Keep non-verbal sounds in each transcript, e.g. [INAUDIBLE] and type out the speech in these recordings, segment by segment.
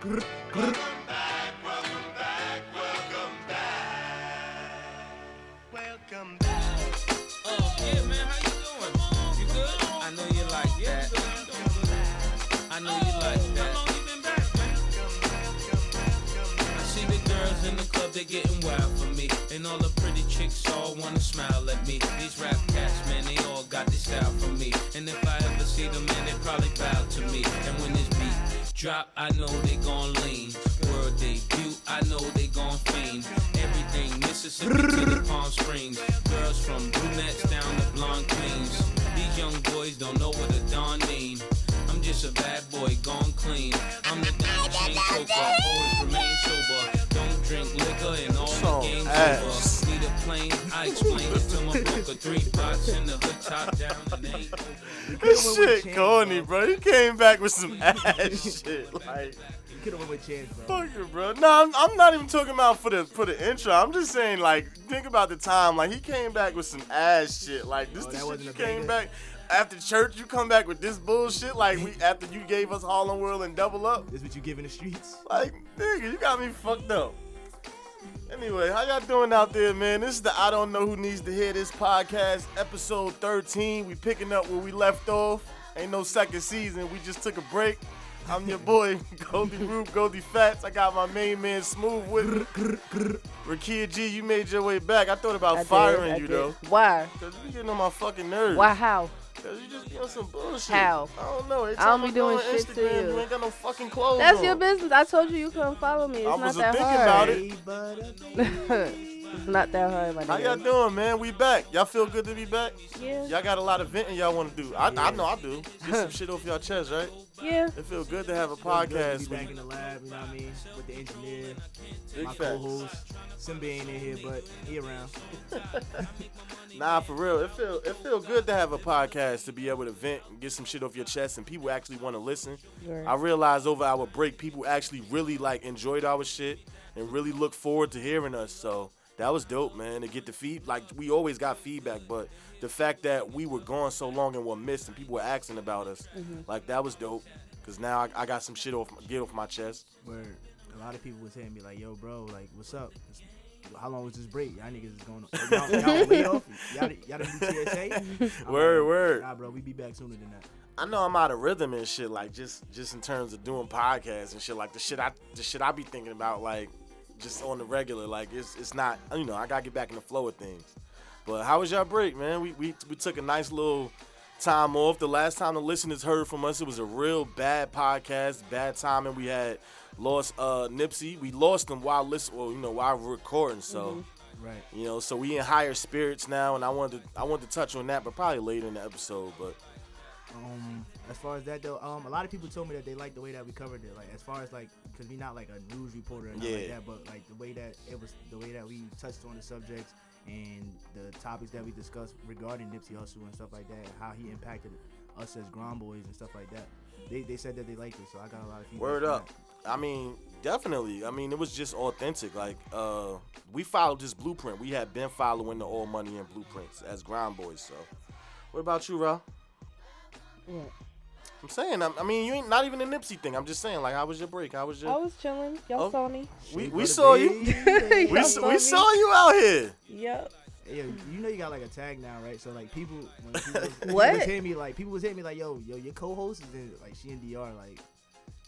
Oh, yeah, man, how you doing? You good? I know you like that. I know you like that. How long you been back, I see the girls in the club, they're getting wild for me. And all the pretty chicks all wanna smile at me. These rap cats, man, they all got this style for me. And if I ever see them, man, they probably bow to me. And when this beat drop, I know they gon' lean. World debut, I know they gon' fiend. Everything Mississippi to the Palm Springs. Girls from brunettes down to blonde queens. These young boys don't know what a dawn mean. I'm just a bad boy gone clean. I'm the down chain choker, always remain sober. Don't drink liquor and all Song the game's ass. over. Need plane, I explain it to my [LAUGHS] broker. Three box in the hood, top down, and ain't [LAUGHS] over. This shit corny, bro. He came back with some [LAUGHS] ass shit. Like, You could have went with Chance, bro. fuck it, bro. No, I'm, I'm not even talking about for the for the intro. I'm just saying, like, think about the time. Like, he came back with some ass shit. Like, this Oh, the shit you came back after church. You come back with this bullshit. Like, we after you gave us Harlem World and Double Up. This is what you give in the streets. Like, nigga, you got me fucked up. Anyway, how y'all doing out there, man? This is the I Don't Know Who Needs to Hear This podcast, episode 13. We picking up where we left off. Ain't no second season. We just took a break. I'm your boy, [LAUGHS] Goldie Rube, Goldie Fats. I got my main man Smooth with me. Rakia G, you made your way back. I thought about I firing I you did. though. Why? Cause you getting on my fucking nerves. Why? How? Cause you just be on some bullshit. How? I don't know. Every I don't be doing on shit to you. you ain't got no fucking clothes That's on. your business. I told you you couldn't follow me. It's I not was that thinking hard. about it. [LAUGHS] Hey, butter. it's not that hard, my How y'all doing, man? We back. Y'all feel good to be back? Yeah. Y'all got a lot of venting y'all want to do. I, I know I do. Get some [LAUGHS] shit off your chest, right? Yeah. It feel good to have a Feels good to podcast. Be back in the lab, you know what I mean? With the engineer, Big my facts. co-host. Simba ain't in here, but he around. [LAUGHS] Nah, for real. It feel it feel good to have a podcast to be able to vent and get some shit off your chest, and people actually want to listen. Right. I realized over our break, people actually really like enjoyed our shit and really look forward to hearing us. So that was dope, man. To get the feed, like we always got feedback, but the fact that we were gone so long and were missed, and people were asking about us, mm-hmm. like that was dope. Cause now I, I got some shit off get off my chest. Where a lot of people was hitting me like, "Yo, bro, like, what's up? How long was this break? Y'all niggas is going. Y'all, y'all on layoff? [LAUGHS] Y'all, y'all done do TSA? [LAUGHS] Word, like, word. Nah, bro, we be back sooner than that. I know I'm out of rhythm and shit, like just just in terms of doing podcasts and shit, like the shit I the shit I be thinking about, like just on the regular, like it's it's not you know I gotta get back in the flow of things. But how was y'all break, man? We we we took a nice little time off. The last time the listeners heard from us, it was a real bad podcast, bad timing. We had lost uh Nipsey. We lost him while listen, well you know while recording, so. Right. You know, so we in higher spirits now, and I wanted to I wanted to touch on that, but probably later in the episode. But Um, as far as that though, um, a lot of people told me that they liked the way that we covered it. Like as far as like, cause we not like a news reporter and like that, but like the way that it was, the way that we touched on the subjects and the topics that we discussed regarding Nipsey Hussle and stuff like that, how he impacted us as Ground Boys and stuff like that. They, they said that they liked it, so I got a lot of feedback. Word up. that. I mean, definitely. I mean, it was just authentic. Like, uh, we followed this blueprint. We had been following the All Money and Blueprints as Ground Boys. So, what about you, Ra? Yeah. I'm saying, I, I mean, you ain't not even a Nipsey thing. I'm just saying, like, how was your break? How was just. I was chilling. Y'all Oh. saw me. We, we butter, saw you. [LAUGHS] [LAUGHS] We, saw we saw you out here. Yep. Hey, yo, you know you got like a tag now, right? So like people, when people, was- people What? was hitting me like people was hitting me like, yo, yo, your co-host is in like she in DR like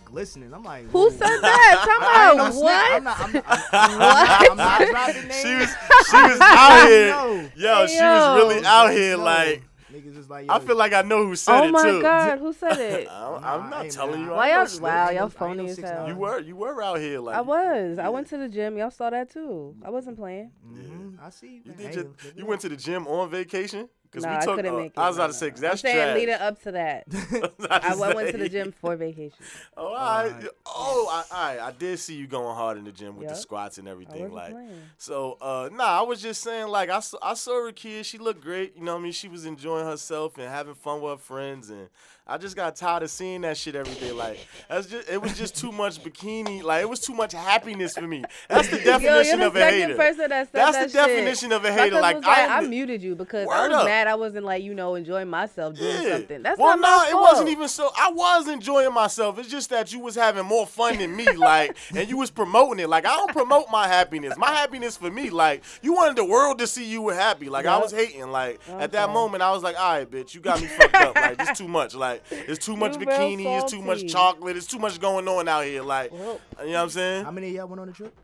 glistening. I'm like, Who said that? [LAUGHS] Talk I ain't about what? I'm not. I'm not, I'm, I'm, I'm not dropping names. She was she was out here. No. Yo, Hey, she was really out here. No. Like, niggas is like, yo, I feel like I know who said Oh it too. Oh my too. God, who said [LAUGHS] it? I'm, Nah, I'm not telling man, you. Why y'all? snitch. Wow, y'all no- I ain't phony as hell. You were you were out here. Like, I was. I went to the gym. Y'all saw that too. I wasn't playing. Mhm, I see. You man. did Hey, just, live it you went to the gym on vacation? Because Nah, we I couldn't uh, make it. I was No, about to say, no. 'cause I'm that's saying trash. leading up to that. [LAUGHS] I went, went to the gym for vacation. [LAUGHS] Oh, all right. Alright. Oh, I, all right. I did see you going hard in the gym with the squats and everything. wasn't Like, playing. so, uh, nah, I was just saying, like, I saw, I saw her kid. She looked great. You know what I mean? She was enjoying herself and having fun with her friends. And I just got tired of seeing that shit every day. Like, that's just, it was just too much bikini. Like, it was too much happiness for me. That's the [LAUGHS] Yo, definition you're of the a hater. person that said That's that the shit. definition of a hater. Like, like, I'm I muted you because I was up. mad I wasn't like you know enjoying myself doing Yeah. something. That's well, not no, my it wasn't even so. I was enjoying myself. It's just that you was having more fun than me, like, [LAUGHS] and you was promoting it. Like, I don't promote my happiness. My happiness for me, like, you wanted the world to see you were happy. Like, I was hating. Like, at that moment, I was like, all right, bitch, you got me fucked up. Like, it's too much. Like, it's too much You bikini. It's too much chocolate. It's too much going on out here. Like, Well, you know what I'm saying? How many of y'all went on the trip?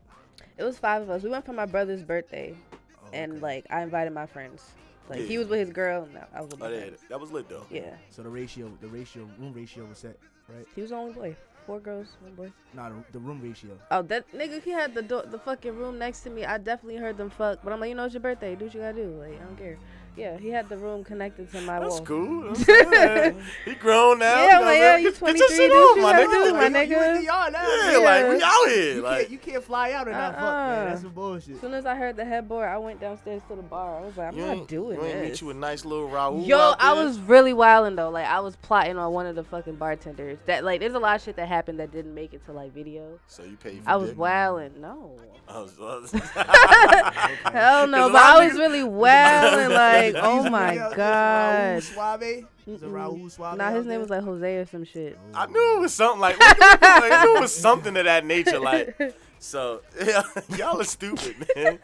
it was five of us. We went for my brother's birthday, Oh, and okay. like I invited my friends. Like he was with his girl, and I was with oh, my Oh, yeah, friends. that was lit though. Yeah, So the ratio, the ratio, room ratio was set, right? he was the only boy. Four girls, one boy. Nah, the, the room ratio. Oh, that nigga, he had the do- the fucking room next to me. I definitely heard them fuck, but I'm like, you know, it's your birthday. Do what you gotta do. Like, I don't care. Yeah, he had the room connected to my That's wall. cool. [LAUGHS] I'm he grown now. Yeah, you know like, yeah, you Get- get 23, your shit do on, what you my nigga. do, my nigga. You in the yard now, Yeah, man. like we out here. You Like, can't, you can't fly out and not fuck, uh-uh. man. Uh-uh. That's some bullshit. As soon as I heard the headboard, I went downstairs to the bar. I was like, I'm you not ain't, doing you ain't this. meet you a nice little Raul. Yo, out I was really wilding though. Like I was plotting on one of the fucking bartenders. That like, there's a lot of shit that happened that didn't make it to like video. So you paid for it? I was wilding. No, oh, [LAUGHS] [LAUGHS] I was, I was- hell no. But I was really wilding. Like, oh He's- my he's a Raul god. Suave. Raul Suave. Nah, his out name was like Jose or some shit. I knew it was something like, I knew it was something of that nature. Like, so [LAUGHS] yeah, y'all are stupid, [LAUGHS] man.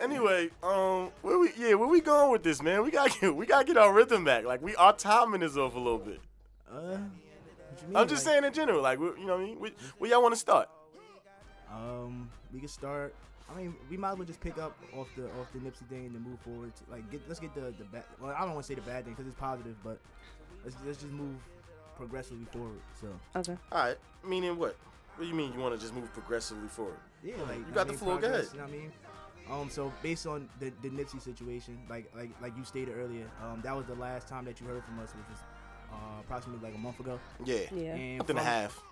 Anyway, um, where we yeah, where we going with this, man? We gotta get we gotta get our rhythm back. Like we our timing is off a little bit. Uh, mean? I'm just like, saying in general, like you know what I mean. We, where y'all want to start? Um, we can start. I mean, we might as well just pick up off the off the Nipsey thing and then move forward. To, like, get let's get the the bad. Well, I don't want to say the bad thing because it's positive, but let's let's just move progressively forward. So Okay. All right, meaning what? What do you mean you want to just move progressively forward? yeah, like You got the I mean, floor, go progress, ahead. You know what I mean? Um, so based on the the Nipsey situation, like like like you stated earlier, um, that was the last time that you heard from us, which was uh, approximately like a month ago. Yeah, Yeah. And month and a from- half.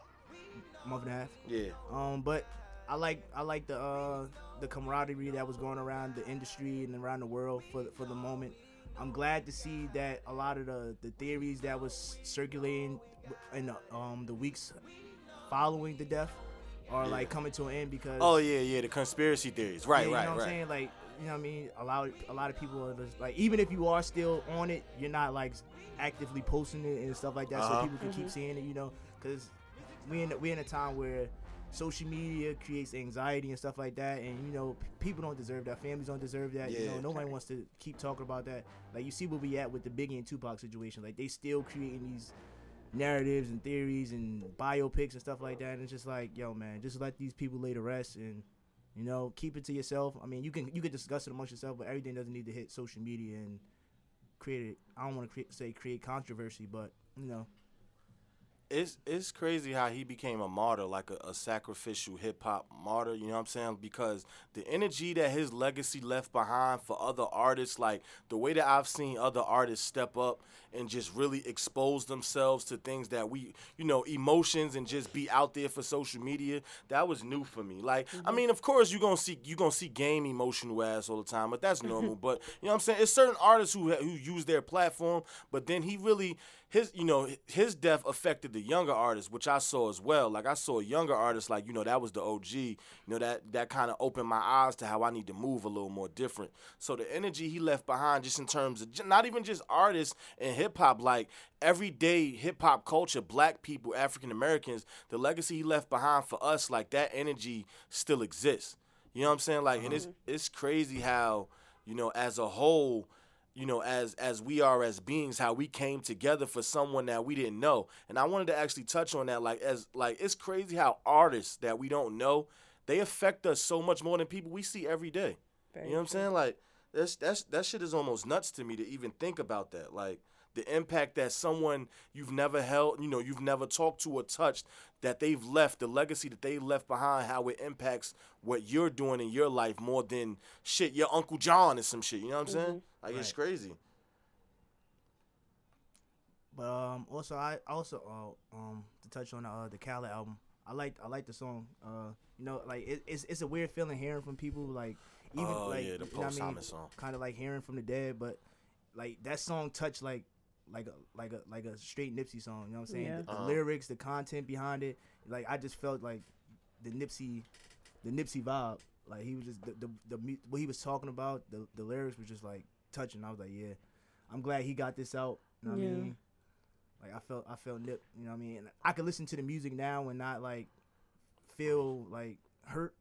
Month and a half. Yeah, Um, but I like I like the uh, the camaraderie that was going around the industry and around the world for for the moment. I'm glad to see that a lot of the, the theories that was circulating in the, um, the weeks following the death are Yeah. like coming to an end because Oh yeah, yeah. The conspiracy theories. Right, yeah, you right, know what right. I'm saying? Like, you know what I mean? A lot, a lot of people are just like, even if you are still on it, you're not like actively posting it and stuff like that, Uh-huh. so people can keep seeing it. You know, because we in we in a time where social media creates anxiety and stuff like that, and you know, p- people don't deserve that. Families don't deserve that. You Yeah. know, nobody wants to keep talking about that. Like, you see where we at with the Biggie and Tupac situation. Like, they still creating these narratives and theories and biopics and stuff like that. And it's just like, yo, man, just let these people lay to rest and you know, keep it to yourself. I mean, you can you can discuss it amongst yourself, but everything doesn't need to hit social media and create it. I don't want to create, say create controversy, but you know, it's it's crazy how he became a martyr, like a, a sacrificial hip hop martyr. You know what I'm saying? Because the energy that his legacy left behind for other artists, like the way that I've seen other artists step up and just really expose themselves to things that we, you know, emotions and just be out there for social media. That was new for me. Like, I mm-hmm. mean, of course you're gonna see you gonna see game emotional ass all the time, but that's [LAUGHS] normal. but you know what I'm saying? It's certain artists who who use their platform, but then he really his you know his death affected the younger artists, which I saw as well. Like I saw younger artists, like you know that was the OG. You know that that kind of opened my eyes to how I need to move a little more different. So the energy he left behind, just in terms of not even just artists and hip hop, like everyday hip hop culture, black people, African Americans, the legacy he left behind for us, like that energy still exists. You know what I'm saying? Like, and it's mm-hmm. it's crazy how you know as a whole you know as as we are as beings how we came together for someone that we didn't know. And i wanted to actually touch on that like as like it's crazy how artists that we don't know they affect us so much more than people we see every day. Very you know what i'm saying? Like that's that's that shit is almost nuts to me to even think about that. Like the impact that someone you've never held you know you've never talked to or touched that they've left the legacy that they left behind how it impacts what you're doing in your life more than shit your uncle john or some shit you know what i'm saying like it's crazy but um, also I also uh, um to touch on uh, the Khaled album, I like I like the song. Uh, you know, like it, it's it's a weird feeling hearing from people like even Oh, like yeah, the you know what Paul Simon song. kind of like hearing from the dead, but like that song touched like like a like a like a straight Nipsey song. You know what I'm saying? Yeah. The, the Uh-huh. lyrics, the content behind it, like I just felt like the Nipsey, the Nipsey vibe. Like he was just the the, the what he was talking about. The the lyrics were just like touching. I was like, yeah. I'm glad he got this out. You know what Yeah. I mean? Like I felt I felt nip. You know what I mean? And I could listen to the music now and not like feel like hurt.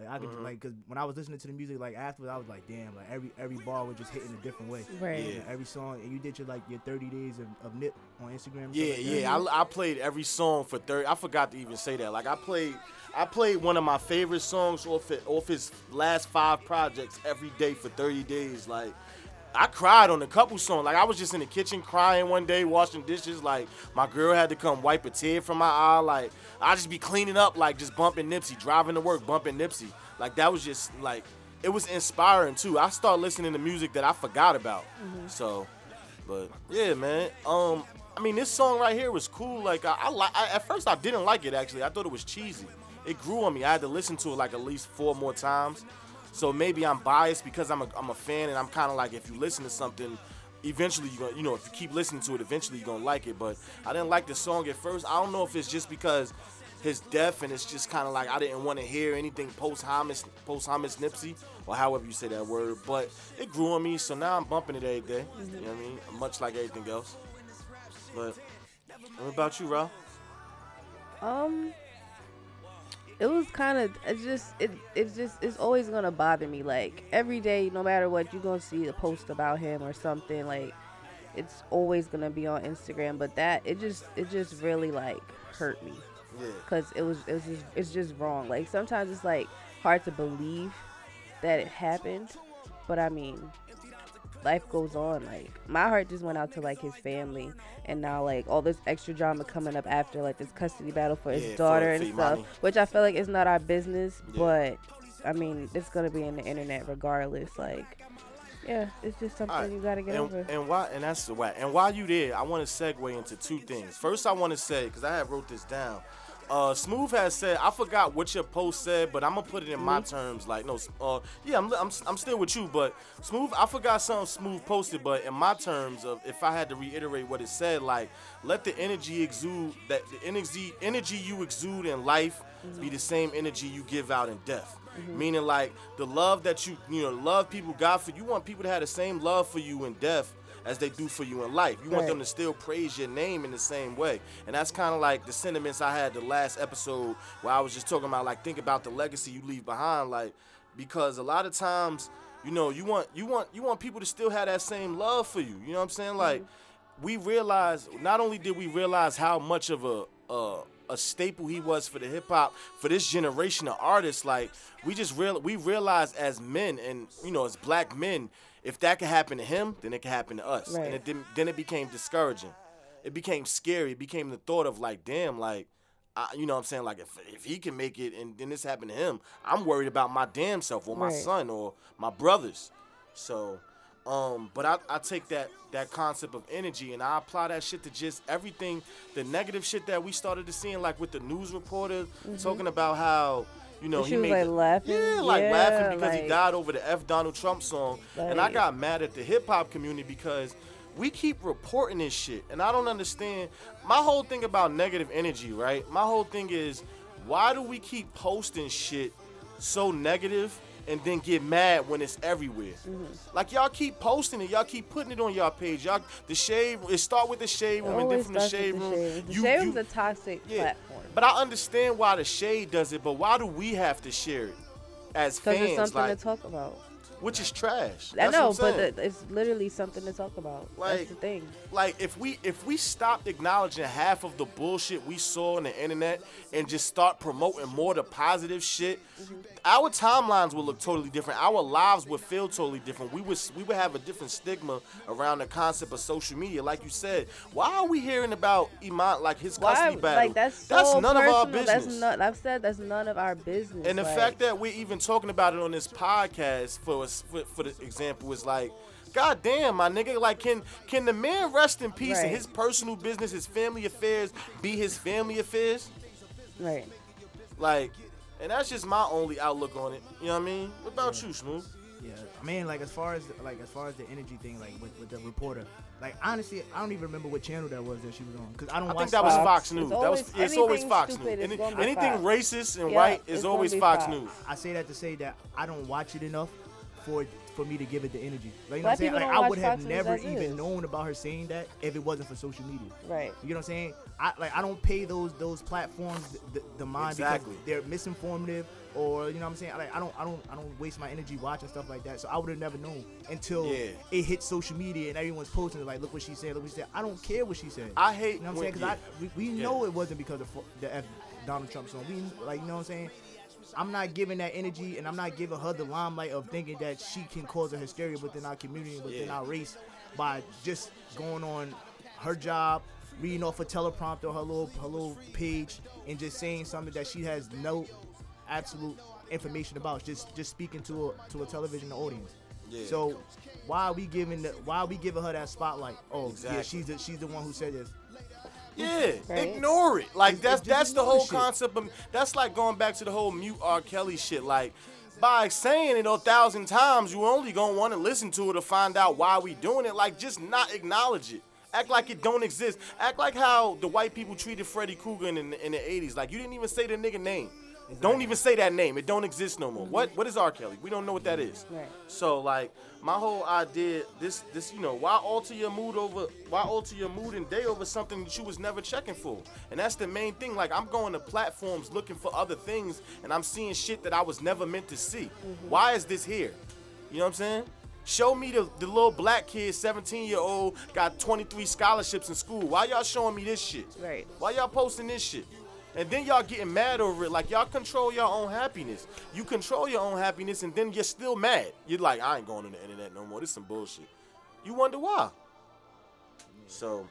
Like I could Mhm. like because when I was listening to the music like afterwards I was like damn like every every bar was just hitting a different way. Right. Yeah. You know, every song and you did your like your 30 days of, of nip on Instagram. Yeah, like yeah. I, I played every song for thirty. I forgot to even say that. Like I played, I played one of my favorite songs off it, off his last five projects every day for thirty days. Like I cried on a couple songs. Like I was just in the kitchen crying one day, washing dishes. Like my girl had to come wipe a tear from my eye. Like I just be cleaning up, like just bumping Nipsey, driving to work, bumping Nipsey. Like that was just like it was inspiring too. I started listening to music that I forgot about. So, but yeah, man. Um, I mean, this song right here was cool. Like I, I, li- I at first I didn't like it actually. I thought it was cheesy. It grew on me. I had to listen to it like at least four more times. So maybe I'm biased because I'm a, I'm a fan and I'm kind of like if you listen to something, eventually you're gonna you know if you keep listening to it, eventually you're gonna like it. But I didn't like the song at first. I don't know if it's just because his death and it's just kind of like I didn't want to hear anything post homus post homus Nipsey or however you say that word. But it grew on me, so now I'm bumping it every day. You know what I mean? Much like everything else. But what about you, Ralph? Um, it was kind of it's just it it's just it's always gonna bother me. Like every day, no matter what, you're gonna see a post about him or something. Like it's always gonna be on Instagram. But that it just it just really like hurt me Yeah. because it was it was just it's just wrong. Like sometimes it's like hard to believe that it happened, but I mean, life goes on. Like my heart just went out to like his family, and now like all this extra drama coming up after like this custody battle for his Yeah, daughter for and stuff, Emani. which I feel like is not our business, Yeah. but I mean it's gonna be in the internet regardless. Like. Yeah, it's just something Alright, you gotta get and, over. and why and that's the why. And while you there, I want to segue into two things. First, I want to say because I have wrote this down. Uh, Smooth has said I forgot what your post said, but I'm gonna put it in my terms. Like no, uh, yeah, I'm, I'm I'm still with you, but Smooth, I forgot something Smooth posted, but in my terms of if I had to reiterate what it said, like let the energy exude that the energy energy you exude in life be the same energy you give out in death. Meaning like the love that you you know love people God for you want people to have the same love for you in death as they do for you in life. You want Right. them to still praise your name in the same way. And that's kind of like the sentiments I had the last episode where I was just talking about like think about the legacy you leave behind like because a lot of times you know you want you want you want people to still have that same love for you. You know what I'm saying? Like mm-hmm. we realized not only did we realize how much of a a, a staple he was for the hip hop for this generation of artists, like we just real we realized as men and you know as black men, if that could happen to him, then it could happen to us, Right. and it didn't, then it became discouraging. It became scary. It became the thought of like, damn, like. I, you know what I'm saying? Like, if, if he can make it and then this happened to him, I'm worried about my damn self or my Right. son or my brothers. So, um, but I, I take that that concept of energy and I apply that shit to just everything, the negative shit that we started to seeing, like with the news reporter talking about how, you know, And he was, made like, the- laughing? yeah, like Yeah, laughing because he died over the F Donald Trump song, and I got mad at the hip hop community because we keep reporting this shit, and I don't understand. My whole thing about negative energy, right? My whole thing is, why do we keep posting shit so negative and then get mad when it's everywhere? Mm-hmm. Like y'all keep posting it, y'all keep putting it on y'all page. Y'all the shade it start with the shade room, and then from the shade room. The shade room's a toxic yeah. platform. But I understand why the shade does it, but why do we have to share it as Because fans? it's something like, to talk about. Which is trash. I That's know, what I'm but the, it's literally something to talk about. Like- That's the thing. like if we if we stopped acknowledging half of the bullshit we saw on the internet and just start promoting more the positive shit, mm-hmm. our timelines would look totally different. Our lives would feel totally different. We would we would have a different stigma around the concept of social media. Like you said, why are we hearing about Iman like his Why? custody battle? Like that's so none personal. of our business. That's not. I've said that's none of our business. And the like, fact that we're even talking about it on this podcast, for us, for, for the example, is like, God damn, my nigga, like, can can the man rest in peace and his personal business, his family affairs, be his family affairs? right. Like, and that's just my only outlook on it. You know what I mean? What about you, Smooth? Yeah, I mean, like as far as like as far as the energy thing, like with, with the reporter, like honestly, I don't even remember what channel that was that she was on because I don't I watch. think that was Fox. Fox It's News. That was it's always Fox stupid News. Any- anything Fox. racist and Yeah, white is always Fox Fox. News. I say that to say that I don't watch it enough for for me to give it the energy. Like you know Black what I'm saying? Like I would have Fox never even is. known about her saying that if it wasn't for social media. Right. You know what I'm saying? I like I don't pay those those platforms the, the mind Exactly. because they're misinformative or you know what I'm saying? Like I don't I don't I don't waste my energy watching stuff like that. So I would have never known until Yeah. it hit social media and everyone's posting it like look what she said, look what she said. I don't care what she said. I hate You know what I'm saying? Because yeah. I we, we Yeah. know it wasn't because of the F Donald Trump song. We like you know what I'm saying? I'm not giving that energy and I'm not giving her the limelight of thinking that she can cause a hysteria within our community and within Yeah. our race by just going on her job, reading off a teleprompter, her little her little page, and just saying something that she has no absolute information about. Just just speaking to a to a television audience. Yeah. So why are we giving the why are we giving her that spotlight? Oh yeah, she's the she's the one who said this. Yeah, Right. ignore it. Like It's- that's that's the whole shit. concept of that's like going back to the whole mute R. Kelly shit. Like by saying it a thousand times, you only gonna want to listen to it to find out why we doing it. Like just not acknowledge it. Act like it don't exist. Act like how the white people treated Freddy Krueger in, the- in the 80s. Like you didn't even say the nigga name. Don't even say that name. It don't exist no more. What what is R. Kelly? We don't know what that is. Right. So like my whole idea, this this you know, why alter your mood over why alter your mood and day over something that you was never checking for? And that's the main thing. Like I'm going to platforms looking for other things and I'm seeing shit that I was never meant to see. Mm-hmm. Why is this here? You know what I'm saying? Show me the, the little black kid, 17 year old, got 23 scholarships in school. Why y'all showing me this shit? Right. Why y'all posting this shit? And then y'all getting mad over it. Like y'all control your own happiness. You control your own happiness, and then you're still mad. You're like, I ain't going on the internet no more. This some bullshit. You wonder why. So,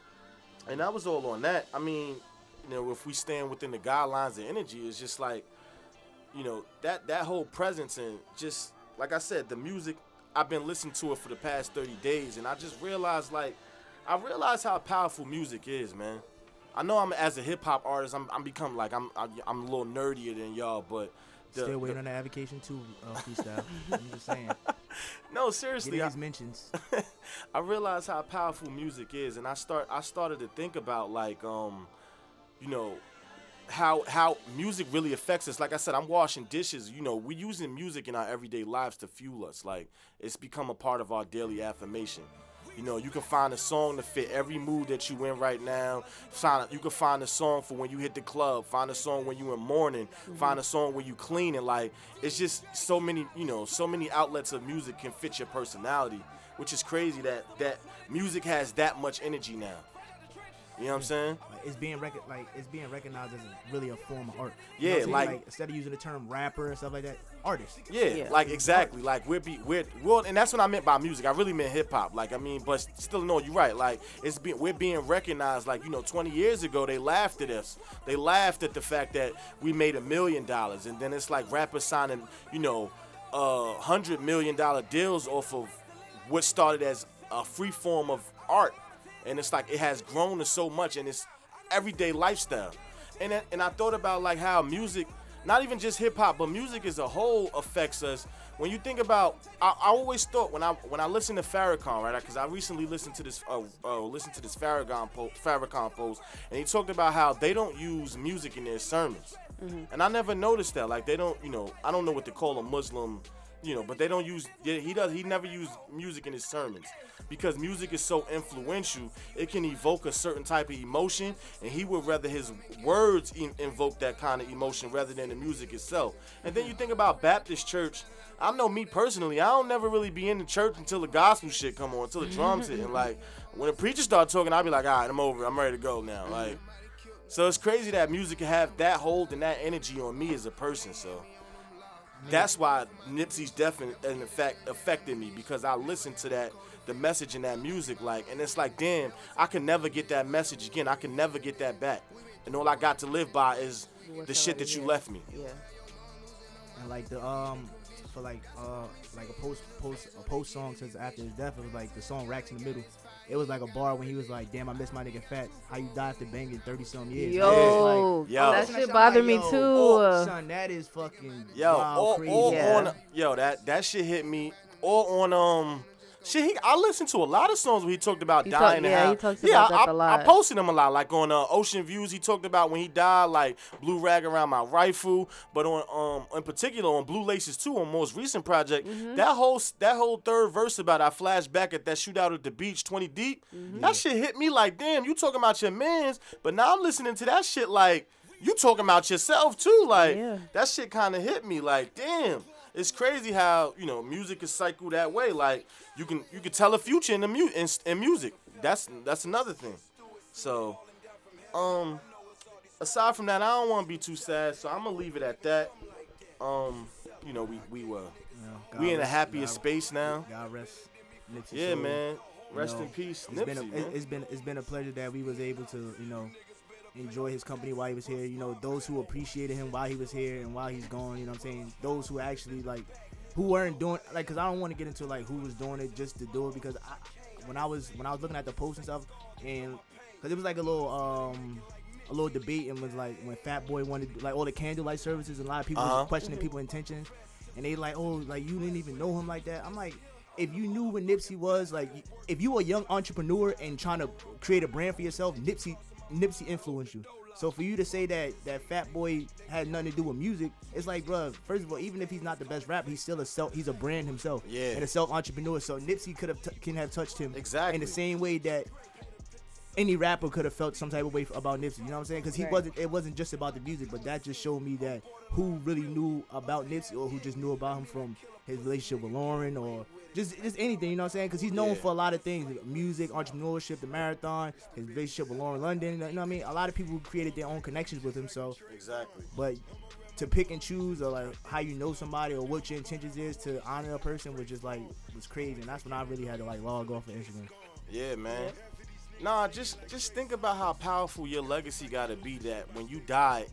and that was all on that. I mean, you know, if we stand within the guidelines of energy, it's just like, you know, that that whole presence and just like I said, the music. I've been listening to it for the past 30 days, and I just realized like, I realized how powerful music is, man. I know I'm as a hip hop artist, I'm I'm become like I'm I'm, I'm a little nerdier than y'all, but the, Still waiting the- on the avocation too, uh, freestyle. [LAUGHS] I'm just saying. [LAUGHS] no Get seriously, I, these mentions. [LAUGHS] I realized how powerful music is, and I start I started to think about like um, you know, how how music really affects us. Like I said, I'm washing dishes. You know, we're using music in our everyday lives to fuel us. Like it's become a part of our daily affirmation. You know, you can find a song to fit every mood that you in right now. Find you can find a song for when you hit the club. Find a song when you in mourning. Mm-hmm. Find a song when you cleaning. Like it's just so many, you know, so many outlets of music can fit your personality, which is crazy that that music has that much energy now. You know what I'm saying? Like, it's being rec- like it's being recognized as really a form of art. Yeah, what like- instead of using the term rapper and stuff like that, artist. Yeah, Yeah. like exactly. Like we're be we're well, and that's what I meant by music. I really meant hip hop. Like I mean, but still, no, you're right. Like it's being we're being recognized. Like you know, 20 years ago they laughed at us. They laughed at the fact that we made a million dollars, and then it's like rappers signing, you know, uh, hundred million dollar deals off of what started as a free form of art, and it's like it has grown to so much, and it's everyday lifestyle. And and I thought about like how music, not even just hip hop, but music as a whole affects us. When you think about, I, I always thought when I when I listen to Farrakhan, right? Because I recently listened to this uh, uh listened to this Farrakhan post, Farrakhan post, and he talked about how they don't use music in their sermons. And I never noticed that. Like they don't, you know, I don't know what they call a Muslim, you know, but they don't use. He does. He never used music in his sermons because music is so influential. It can evoke a certain type of emotion, and he would rather his words in- invoke that kind of emotion rather than the music itself. And then you think about Baptist church. I know me personally, I don't never really be in the church until the gospel shit come on, until the drums hit, and like when the preacher start talking, I'll be like, all right, I'm over. I'm ready to go now. Like. So it's crazy that music can have that hold and that energy on me as a person. So that's why Nipsey's death in, in fact affected me because I listened to that the message in that music like and it's like damn I can never get that message again. I can never get that back. And all I got to live by is the shit that you left me. Yeah. And like the um for like uh like a post post a post song since after his death, it was like the song Racks in the Middle. It was like a bar when he was like, "Damn, I miss my nigga Fat. How you die after banging thirty some years?" Yo, And like, Yo. That listening to shit I'm bothered like, me too. oh, uh, son, that is fucking yo wild, all, crazy. all Yeah. on yo that that shit hit me all on um Shit, he, I listened to a lot of songs where he talked about He talk- dying. and yeah, how, he talks yeah, about that I, a lot. I posted him a lot, like on uh, Ocean Views. He talked about when he died, like blue rag around my rifle. But on, um, in particular on Blue Laces too, on most recent project, Mm-hmm. that whole that whole third verse about I flash back at that shootout at the beach, twenty deep. Mm-hmm. That shit hit me like, damn, you talking about your mans, but now I'm listening to that shit like you talking about yourself too. Like Yeah. that shit kind of hit me like, damn. It's crazy how you know music is cycled that way. Like you can you can tell a future in the mu- in, in music. That's that's another thing. So, um, aside from that, I don't want to be too sad. So I'm gonna leave it at that. Um, you know, we we were You God we in a rest- happier God- space now. God rest. Nipsey Yeah, soul. man. Rest know, in peace, It's Nipsey. been a, man. it's been it's been a pleasure that we was able to you know enjoy his company while he was here. You know, those who appreciated him while he was here and while he's gone. You know what I'm saying? Those who actually like who weren't doing like because I don't want to get into like who was doing it just to do it because I, when I was when I was looking at the post and stuff and because it was like a little um a little debate and was like when Fat Boy wanted like all the candlelight services and a lot of people Uh-huh. questioning people's intentions and they like oh like you didn't even know him like that. I'm like if you knew what Nipsey was, like if you were a young entrepreneur and trying to create a brand for yourself, Nipsey Nipsey influenced you. So for you to say that that Fat Boy had nothing to do with music, it's like, bro. First of all, even if he's not the best rapper, he's still a self. He's a brand himself. Yeah. And a self entrepreneur. So Nipsey could have t- can have touched him Exactly. in the same way that any rapper could have felt some type of way about Nipsey. You know what I'm saying? Because he Right. wasn't. It wasn't just about the music, but that just showed me that who really knew about Nipsey or who just knew about him from his relationship with Lauren or just just anything. You know what I'm saying? Because he's known Yeah. for a lot of things: music, entrepreneurship, the marathon, his relationship with Lauren London. You know what I mean? A lot of people created their own connections with him. So, exactly. but to pick and choose or like how you know somebody or what your intentions is to honor a person was just like was crazy. And that's when I really had to like log off of Instagram. Yeah, man. Nah, just just think about how powerful your legacy gotta be that when you die,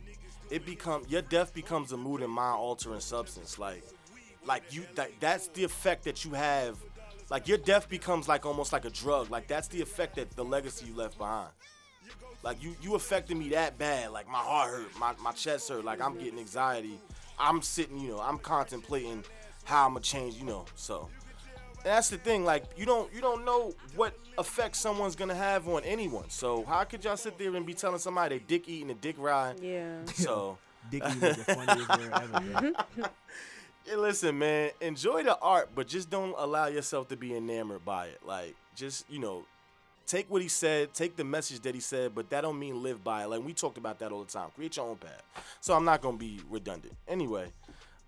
it become your death becomes a mood and mind altering substance. Like like you that that's the effect that you have. Like your death becomes like almost like a drug. Like that's the effect that the legacy you left behind. Like you you affected me that bad. Like my heart hurt, my, my chest hurt, like I'm getting anxiety. I'm sitting, you know, I'm contemplating how I'm gonna change, you know, so and that's the thing, like you don't you don't know what effect someone's gonna have on anyone. So how could y'all sit there and be telling somebody they dick eating and dick riding? Yeah. So [LAUGHS] Dickie was the funniest word ever. [LAUGHS] Hey, listen, man, enjoy the art, but just don't allow yourself to be enamored by it. Like just you know, take what he said, take the message that he said, but that don't mean live by it. Like we talked about that all the time. Create your own path. So I'm not gonna be redundant. Anyway,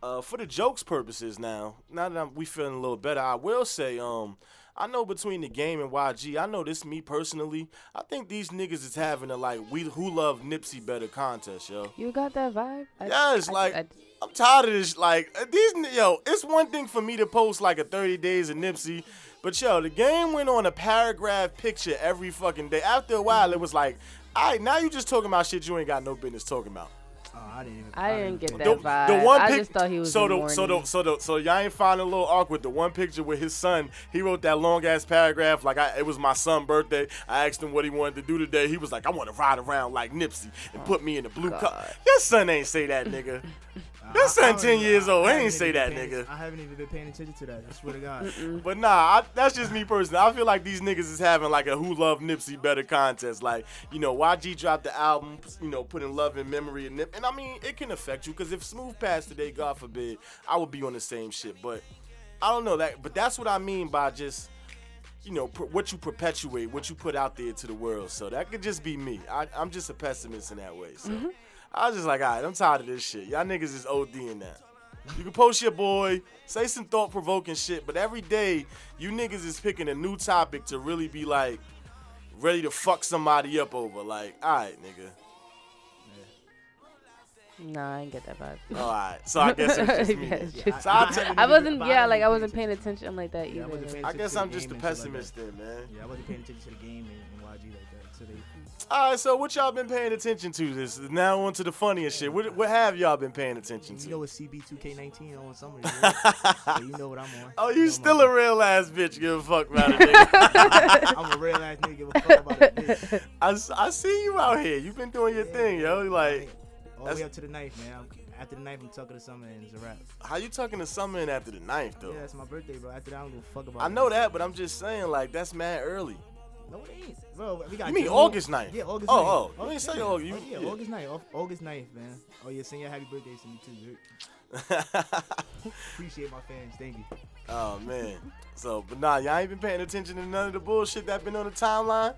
uh, for the jokes purposes now, now that I'm, we feeling a little better, I will say, um, I know between the game and YG, I know this me personally. I think these niggas is having a like we who love Nipsey better contest, yo. You got that vibe? I- Yes, I- like I- I'm tired of this. Like uh, these, yo, it's one thing for me to post like a 30 days of Nipsey, but yo, the game went on a paragraph picture every fucking day. After a while, it was like, all right, now you just talking about shit you ain't got no business talking about. Oh, I didn't even. I didn't get that The, vibe. the one I just thought he was so in the so the so the so y'all ain't find a little awkward. The one picture with his son, he wrote that long ass paragraph like I, it was my son's birthday. I asked him what he wanted to do today. He was like, I want to ride around like Nipsey and put me in a blue car. Your son ain't say that, nigga. [LAUGHS] I- Your son don't 10 years old. I He ain't haven't say that, paying- nigga. I haven't even been paying attention to that. I swear to God. [LAUGHS] But nah, I, that's just me personally. I feel like these niggas is having like a who love Nipsey better contest. Like, you know, YG dropped the album, you know, putting love and memory in Nip. And I mean, it can affect you because if Smooth passed today, God forbid, I would be on the same shit. But I don't know that. But that's what I mean by just, you know, per, what you perpetuate, what you put out there to the world. So that could just be me. I, I'm just a pessimist in that way. So mm-hmm. I was just like, all right, I'm tired of this shit. Y'all niggas is ODing that. You can post your boy, say some thought provoking shit, but every day you niggas is picking a new topic to really be like ready to fuck somebody up over. Like, alright, nigga. Nah, I didn't get that vibe. Alright. So I guess it's just [LAUGHS] me. Yeah, it's just- So I'll I t- haven't I wasn't. Yeah, like I wasn't paying attention like that Yeah, I either. wasn't I guess I'm just a game and shit like pessimist then, man. Yeah, I wasn't paying attention to the game and, Alright, so what y'all been paying attention to this? Now on to the funniest shit. What, what have y'all been paying attention to? you know it's CB2K19 on summer. Right? so you know what I'm on. oh, know you my- still a real ass bitch. Give a fuck about it, [LAUGHS] nigga. I'm a real ass nigga. Give a fuck about it. bitch. [LAUGHS] I, I see you out here. You've been doing your thing, yo. Like, All the way up to the ninth, man. After the ninth, I'm tucking to summer and it's a wrap. How you tucking to summer after the ninth though? Yeah, it's my birthday, bro. After that, I don't give a fuck about. I know that, but I'm just saying like that's mad early. No, it ain't, bro. We got. You mean June. August 9th? Yeah, August. Oh, 9th. oh, you ain't say yeah. August, you- Oh, yeah, yeah. August 9th. August 9th, man. Oh yeah, send your happy birthday to me too. Dude. [LAUGHS] Appreciate my fans. Thank you. oh man. So, but nah, y'all ain't been paying attention to none of the bullshit that been on the timeline.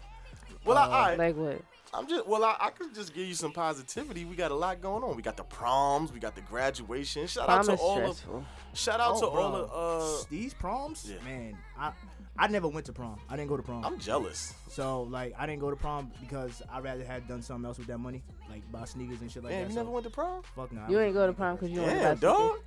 Well, I, Uh, I, Like what? I'm just well, I, I could just give you some positivity. We got a lot going on. We got the proms, we got the graduation. Shout out to is all of, stressful. shout out to Oh, all of. Uh, these proms, yeah. man. I I never went to prom. I didn't go to prom. I'm jealous. so like I didn't go to prom because I rather had done something else with that money, like buy sneakers and shit like Damn, that. you so never went to prom? Fuck nah. You ain't go to prom because you want Damn, to dog.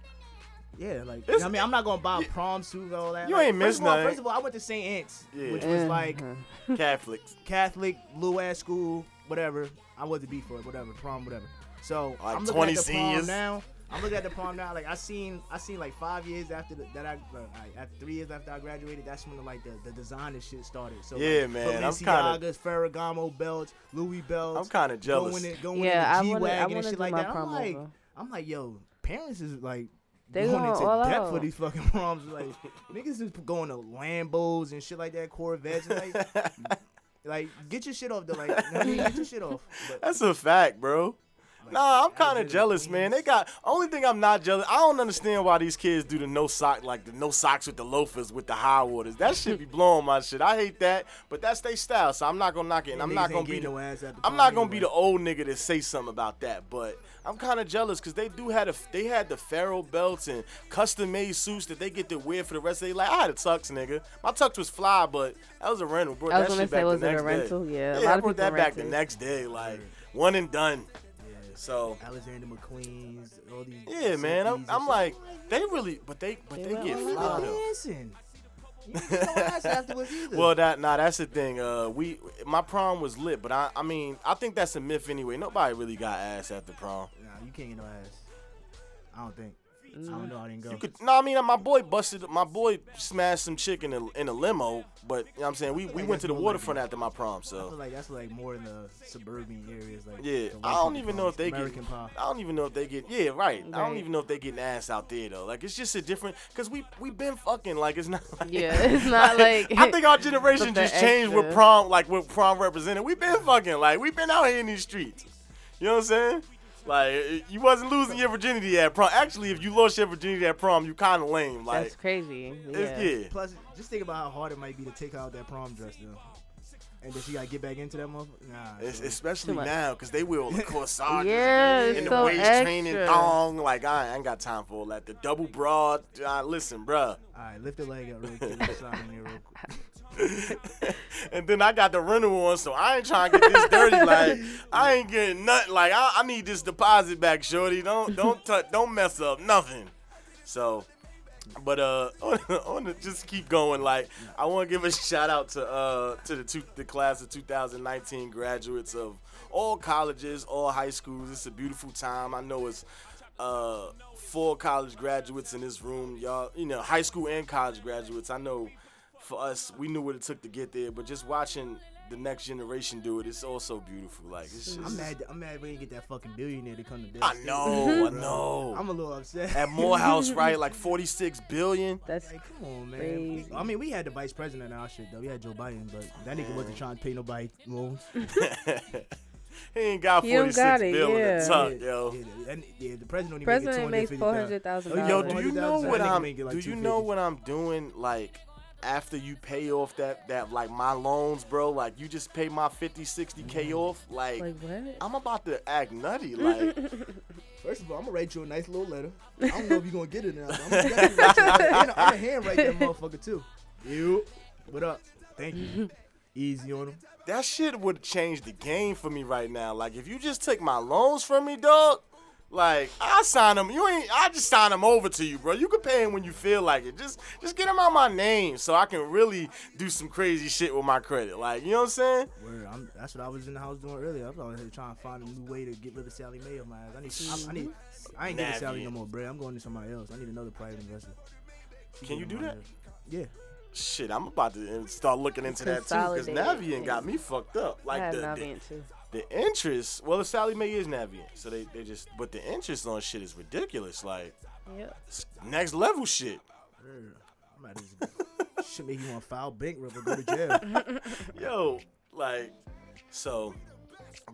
Yeah, like It's- I mean, I'm not gonna buy a prom suit all that. you Like, ain't first miss nothing. First of all, I went to St. Anne's, Yeah. which was like. [LAUGHS] Catholics. Catholic, little ass school, whatever. I wasn't beat for it, whatever, prom, whatever. So Like I'm looking 20 at the seniors. prom now. I'm looking at the prom now. Like I seen, I seen like five years after the, that I, uh, like, after three years after I graduated, that's when the, like the, the designer shit started. So Yeah, like, man, I'm kinda- Ferragamo belts, Louis belts. I'm kind of jealous. Going in, going Yeah, I in the wanna- I G-Wagon and shit like that. I'm like, over. I'm like, yo, parents is like They going going into all depth for these fucking proms. Like niggas is going to Lambos and shit like that, Corvettes. Like, [LAUGHS] like get your shit off the like. you know what I mean, get your shit off. But, That's a fact, bro. Like, Nah, I'm kind of jealous, man. They got only thing I'm not jealous. I don't understand why these kids do the no sock, like the no socks with the loafers with the high waters. That shit be [LAUGHS] blowing my shit. I hate that, but that's their style. So I'm not gonna knock it. And I'm not gonna be. The, no ass at the I'm not gonna be the old nigga to say something about that. But I'm kind of jealous because they do had a they had the Pharaoh belts and custom made suits that they get to wear for the rest of their life. I had a tux, nigga. My tux was fly, but that was a rental. Bro, I was that gonna shit say, was it a next day. rental? Yeah, a yeah. lot I of brought that people back rent the next day, like one and done. So Alexander McQueen's, all these. yeah, man. I'm, I'm like, they really, but they, but They they, get fly though. dancing. [LAUGHS] You didn't get no ass afterwards either. Well, that nah, that's the thing. Uh, we my prom was lit, but I, I mean, I think that's a myth anyway. Nobody really got ass at the prom. nah, you can't get no ass. I don't think. I Mm. don't know. I didn't go. You could, no, I mean, my boy busted, my boy smashed some chick in a in a limo, but you know what I'm saying we, we like went to the more like waterfront after my prom, I feel so like that's like more in the suburban areas. Like yeah. I don't people even know if they American get, pie. I don't even know if they get, yeah, right. I don't even know if they getting ass out there though. Like it's just a different, cause we we been fucking like it's not. [LAUGHS] Like, Yeah, it's not [LAUGHS] like- I think our generation [LAUGHS] just changed with prom, like with prom represented. We been fucking like we been out here in these streets. You know what I'm saying? Like you wasn't losing your virginity at prom. Actually, if you lost your virginity at prom, you kind of lame. Like That's crazy. it's Yeah. yeah. Plus, just think about how hard it might be to take out that prom dress though. And then she gotta get back into that motherfucker. Nah. It's, especially now, cause they wear all the [LAUGHS] corsages Yeah, and, the so waist training extra. thong. Like I ain't got time for all that. The double broad. Uh, listen, bruh. All right, lift the leg up real quick. Let's slide in there real quick. and then I got the rental one, so I ain't trying to get this dirty. Like I ain't getting nothing. Like I, I need this deposit back, shorty. Don't don't [LAUGHS] touch, don't mess up nothing. So, but uh, [LAUGHS] I want to just keep going. Like I want to give a shout out to uh to the two, the class of 2019 graduates of all colleges, all high schools. It's a beautiful time. I know it's uh four college graduates in this room. Y'all, you know, high school and college graduates. I know for us, we knew what it took to get there, but just watching the next generation do it, it's also beautiful. Like it's just, I'm mad. I'm mad we didn't get that fucking billionaire to come to this. I know, [LAUGHS] I know. I'm a little upset. At Morehouse, [LAUGHS] right? Like 46 billion. That's Like, come on, man. Crazy. I mean, we had the vice president and our shit though. We had Joe Biden, but that nigga wasn't trying to pay nobody loans. [LAUGHS] he ain't got forty six billion don't 46 got it, bill in yeah. the tuck, yeah, yo. Yeah, and, yeah, the president only president make makes it four hundred thousand Yo, do you know what I'm? like do you know what I'm doing? Like after you pay off that that like my loans, bro. Like you just pay my 50, 60 k Mm-hmm. off. Like, Like what? I'm about to act nutty. [LAUGHS] Like First of all, I'm gonna write you a nice little letter. [LAUGHS] I don't know if you're gonna get it now. But I'm gonna write you a letter. And I'm gonna handwrite that motherfucker too. You, what up? Thank you. [LAUGHS] Easy on him. that shit would change the game for me right now. Like if you just take my loans from me, dog. Like I sign them, you ain't. I just sign them over to you, bro. You can pay them when you feel like it. Just, just get them out my name so I can really do some crazy shit with my credit. Like you know what I'm saying? Word, I'm, that's what I was in the house doing earlier. I was out here trying to find a new way to get rid of Sallie Mae on my ass. I need, I, I need, I ain't giving Sally no more bread. I'm going to somebody else. I need another private investor. She Can you do that? ass- Yeah. Shit, I'm about to start looking into that too. Cause Consolidate. Navient got me fucked up. I Like the, Navient the, too. The interest. Well, the Sallie Mae is Navient, so they they just. But the interest on shit is ridiculous. Like Yep. next level shit. I'm at this- Should make you want to file bankrupt or go to jail. [LAUGHS] Yo, like, so,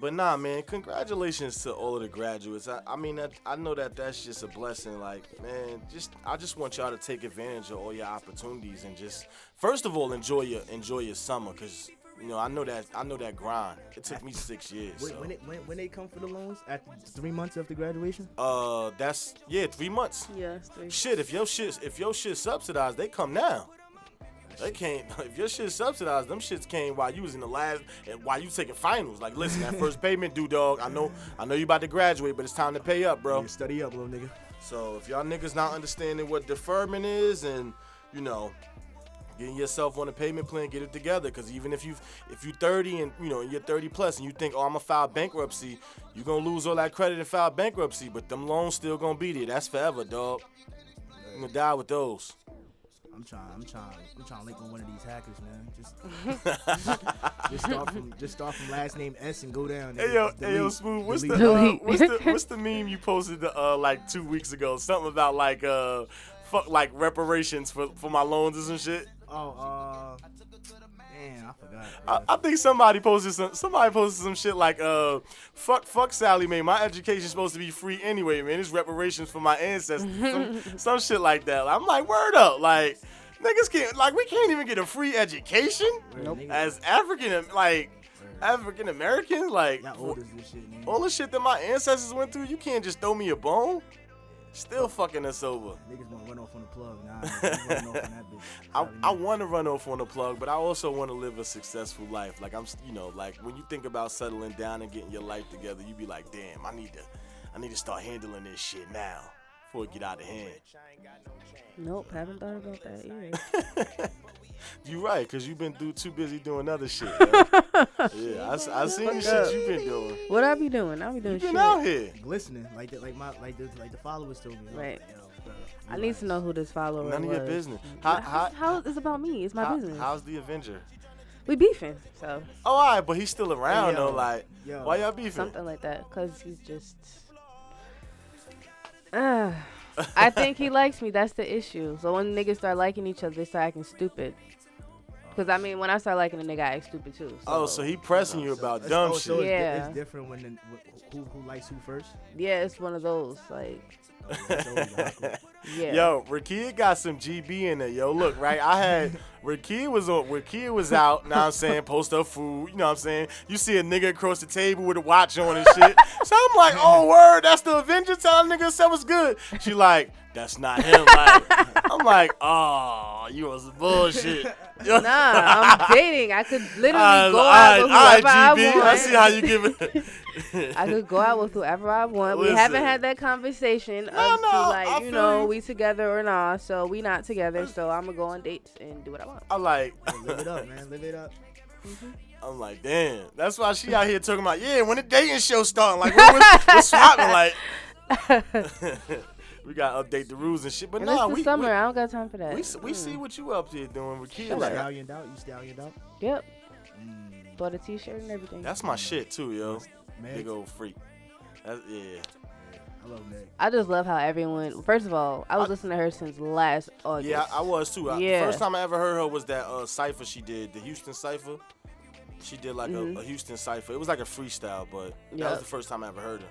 but nah, man. Congratulations to all of the graduates. I, I mean, that, I know that that's just a blessing. Like, man, just I just want y'all to take advantage of all your opportunities and just, first of all, enjoy your enjoy your summer, cause you know I know that I know that grind. It took me six years. when, so. when, it, when, when they come for the loans after three months after graduation, uh, that's yeah, three months. Yeah, three. Shit, if your shit if your shit subsidized, they come now. They can't. [LAUGHS] If your shit subsidized, them shits came while you was in the last and while you taking finals. Like, listen, that [LAUGHS] first payment due, dog. I know, I know you about to graduate, but it's time to pay up, bro. you study up, little nigga. So if y'all niggas not understanding what deferment is, and you know, getting yourself on a payment plan, get it together. Cause even if you if you 30 and you know you're 30 plus and you think, oh, I'm gonna file bankruptcy, you're gonna lose all that credit and file bankruptcy, but them loans still gonna be there. That's forever, dog. You gonna die with those. I'm trying, I'm trying, I'm trying to link on one of these hackers, man. Just, [LAUGHS] just start from, just start from last name S and go down. Hey yo, Delete, hey yo, smooth. What's the, uh, what's the [LAUGHS] what's the meme you posted uh, like two weeks ago? Something about like uh fuck like reparations for for my loans and some shit. Oh, uh, man, I forgot. I, I think somebody posted some somebody posted some shit like uh fuck fuck Sallie Mae. My education's supposed to be free anyway, man. It's reparations for my ancestors. some, [LAUGHS] some shit like that. I'm like, word up, like niggas can't like we can't even get a free education Nope. as African like African Americans like Y'all old as this shit, man. all the shit that my ancestors went through. You can't just throw me a bone. Still fucking us over. Niggas gonna run off on the plug. Nah, [LAUGHS] man, off on that bitch. I, I want to run off on the plug, but I also want to live a successful life. Like I'm, you know, like when you think about settling down and getting your life together, you be like, damn, I need to, I need to start handling this shit now before it get out of hand. Nope, haven't thought about that either. [LAUGHS] You right, cause you've been too too busy doing other shit. yo. [LAUGHS] yeah, I seen the shit you've been doing. What I be doing? I be doing You been shit. out here. glistening like the, like my like the like the followers told me. Right. Yo, bro, I need to know who this follower is. None of your was. business. How, How, how, how it's about me? It's my how- business. how's the Avenger? we beefing, so Oh, all right, but he's still around yo, though. Like, yo. why y'all beefing? something like that. Cause he's just. Uh, [SIGHS] I think he likes me. That's the issue. So when niggas start liking each other, they start acting stupid. Cause I mean, when I start liking a nigga, I act stupid too. Oh, so. Oh, so he pressing you about It's- dumb oh, shit. so it's, Yeah. it's different when the, who who likes who first. Yeah, it's one of those. Like, Oh, that's always awkward. yeah. Yo, Rakia got some GB in there. Yo, look, right? I had [LAUGHS] Rakia was on Rakia was out, now I'm saying, post up food, you know what I'm saying? You see a nigga across the table with a watch on and shit. So I'm like, oh word, that's the Avenger telling nigga that was good. She like, that's not him. Like, I'm like, oh, you was bullshit. [LAUGHS] Nah, I'm dating. I could literally Alright, go out with whoever I GB. want. I see how you give it. [LAUGHS] I could go out with whoever I want. We haven't had that conversation of No, no, to like, I you know, you. we together or not. So we not together. So I'm gonna go on dates and do what I want. I like, Live it up, man. Live it up. [LAUGHS] I'm like, damn. That's why she out here talking about, yeah, when the dating show starting, like, what was, what's swapping, like. We gotta update the rules and shit, but And nah, we, summer. we I don't got time for that. we, s- we see what you up here doing with kids. You Like, stallion out. You stallion out. Yep. Mm, Bought a T-shirt and everything. that's my shit too, yo. Meg, Big old freak. That's, yeah. I love Meg. I just love how everyone. First of all, I was I- listening to her since last August. Yeah, I, I was too. I, Yeah. first time I ever heard her was that uh, cipher she did, the Houston cipher. She did like Mhm. a, a Houston cipher. It was like a freestyle, but that was the first time I ever heard her.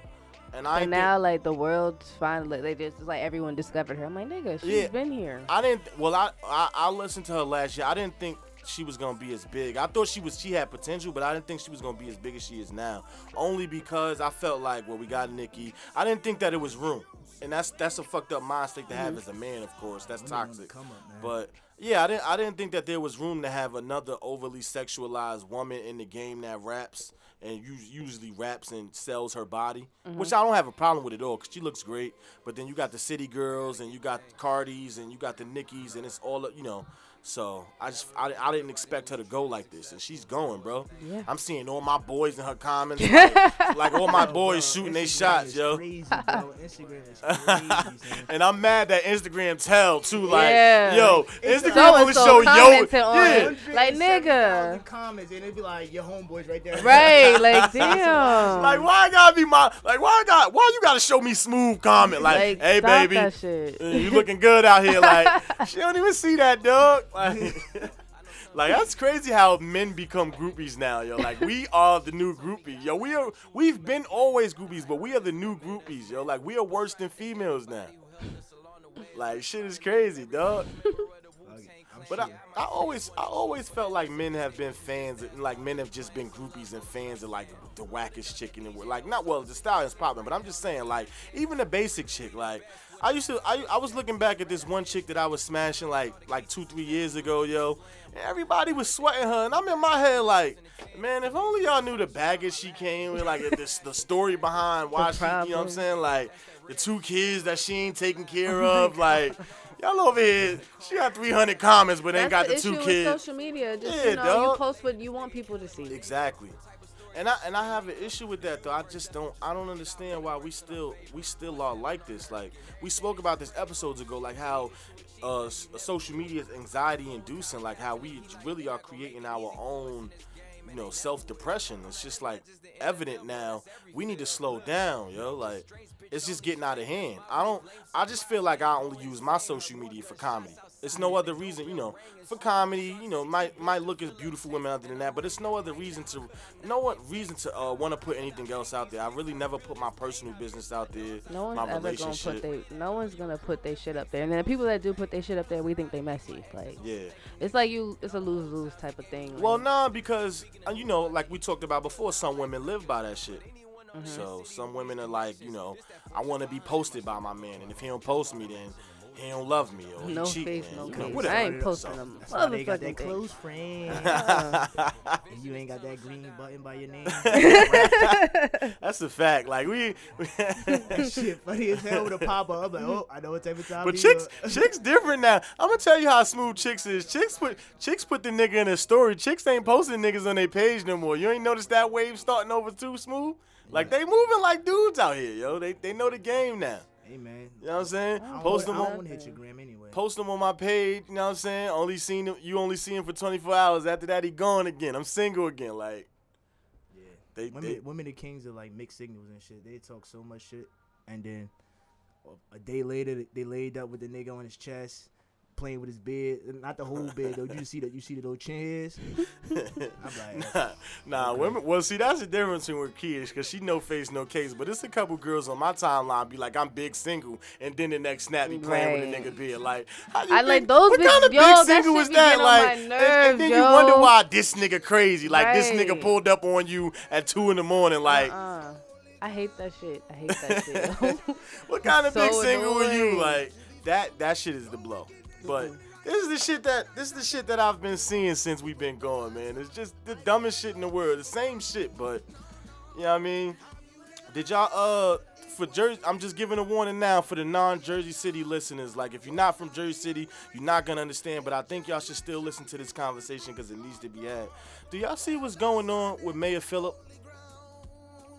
And I And now, think, like the world's finally, they just like everyone discovered her. I'm like, nigga, she's Yeah. been here. I didn't. Well, I, I I listened to her last year. I didn't think she was gonna be as big. I thought she was. She had potential, but I didn't think she was gonna be as big as she is now. Only because I felt like, well, we got Nicki. I didn't think that it was room, and that's that's a fucked up mind state to have mm-hmm. as a man. Of course, that's Women toxic. come up, man. But yeah, I didn't. I didn't think that there was room to have another overly sexualized woman in the game that raps and usually raps and sells her body, mm-hmm. which I don't have a problem with at all because she looks great. But then you got the city girls and you got Cardis and you got the Nickies and it's all you know. So I just I, I didn't expect her to go like this, and she's going, bro. Yeah. I'm seeing all my boys in her comments, [LAUGHS] like, like all my boys Bro, shooting their shots, is yo. Crazy, bro. Instagram is crazy. And I'm mad that Instagram tell too, like, Yeah. yo, Instagram so only so show yo, on yeah. Like, 170,000 nigga. comments and it'd be like your homeboys right there. Right, [LAUGHS] like damn. Like why I gotta be my like why I got why you gotta show me smooth comment like, Like, hey baby that shit. you looking good out here like [LAUGHS] she don't even see that dog like [LAUGHS] like that's crazy how men become groupies now yo like we [LAUGHS] are the new groupies yo we are we've been always groupies but we are the new groupies yo like we are worse than females now like shit is crazy dog [LAUGHS] but I. I always I always felt like men have been fans and like men have just been groupies and fans of like the wackest chick in the world. Like not well the style is popping, but I'm just saying like even the basic chick like I used to I, I was looking back at this one chick that I was smashing like like two three years ago yo and everybody was sweating her and I'm in my head like man if only y'all knew the baggage she came with like this the story behind why she you know what I'm saying like the two kids that she ain't taking care of like. Y'all over here, she got 300 comments, but ain't got the the two kids. social media. Just Yeah, you know, dog. you post what you want people to see. Exactly. And I and I have an issue with that though. I just don't I don't understand why we still we still are like this. Like we spoke about this episodes ago, like how uh, social media is anxiety inducing, like how we really are creating our own you know self depression. It's just like evident now. We need to slow down, yo. Like it's just getting out of hand. I don't. I just feel like I only use my social media for comedy. It's no other reason, you know, for comedy. You know, my might look is beautiful women other than that, but it's no other reason to, no what reason to uh, want to put anything else out there. I really never put my personal business out there. No one's my ever gonna relationship. put they. No one's gonna put their shit up there. And then the people that do put their shit up there, we think they messy. Like yeah. it's like you. It's a lose lose type of thing. Well, like, nah, because uh, you know, like we talked about before, some women live by that shit. Mm-hmm. So some women are like, you know, I want to be posted by my man, and if he don't post me, then he don't love me or no he cheat, face, man. no you know, case. whatever. I ain't So- posting them. That's why they got Motherfucking that thing. close friend. [LAUGHS] And you ain't got that green button by your name. [LAUGHS] That's a fact. Like we, [LAUGHS] that shit funny as hell with a pop up. I'm like, oh, I know what type of time. but he chicks, on. chicks different now. I'm gonna tell you how smooth chicks is. Chicks put chicks put the nigga in a story. Chicks ain't posting niggas on their page no more. You ain't noticed that wave starting over too smooth. Like they moving like dudes out here, yo. They they know the game now. Hey man, You know what I'm saying? Post them on don't want to hit your gram anyway. post them on my page. You know what I'm saying? Only seen him. You only see him for 24 hours. After that, he gone again. I'm single again. Like yeah. they, Women, they women are kings of like mixed signals and shit. They talk so much shit, and then a day later they laid up with the nigga on his chest, playing with his beard. Not the whole beard though. You see that? You see the little chin hairs? [LAUGHS] I'm like, nah, nah Okay. women. Well, see, that's the difference between with kids, cause she no face, no case. But it's a couple girls on my timeline be like, I'm big single, and then the next snap be playing with a nigga beard. Like, how you I like those What kind of yo, big single shit was that? Like, my and- and, then nerves, you wonder why this nigga crazy. Like this nigga pulled up on you at two in the morning. Like, uh, I hate that shit. I hate that shit. [LAUGHS] What kind of [LAUGHS] big So single were you? Like that that shit is the blow. But this is the shit that this is the shit that I've been seeing since we've been going, man. It's just the dumbest shit in the world. The same shit, but you know what I mean? Did y'all uh for Jersey I'm just giving a warning now for the non-Jersey City listeners. Like if you're not from Jersey City, you're not gonna understand, but I think y'all should still listen to this conversation because it needs to be had. Do y'all see what's going on with Mayor Fulop?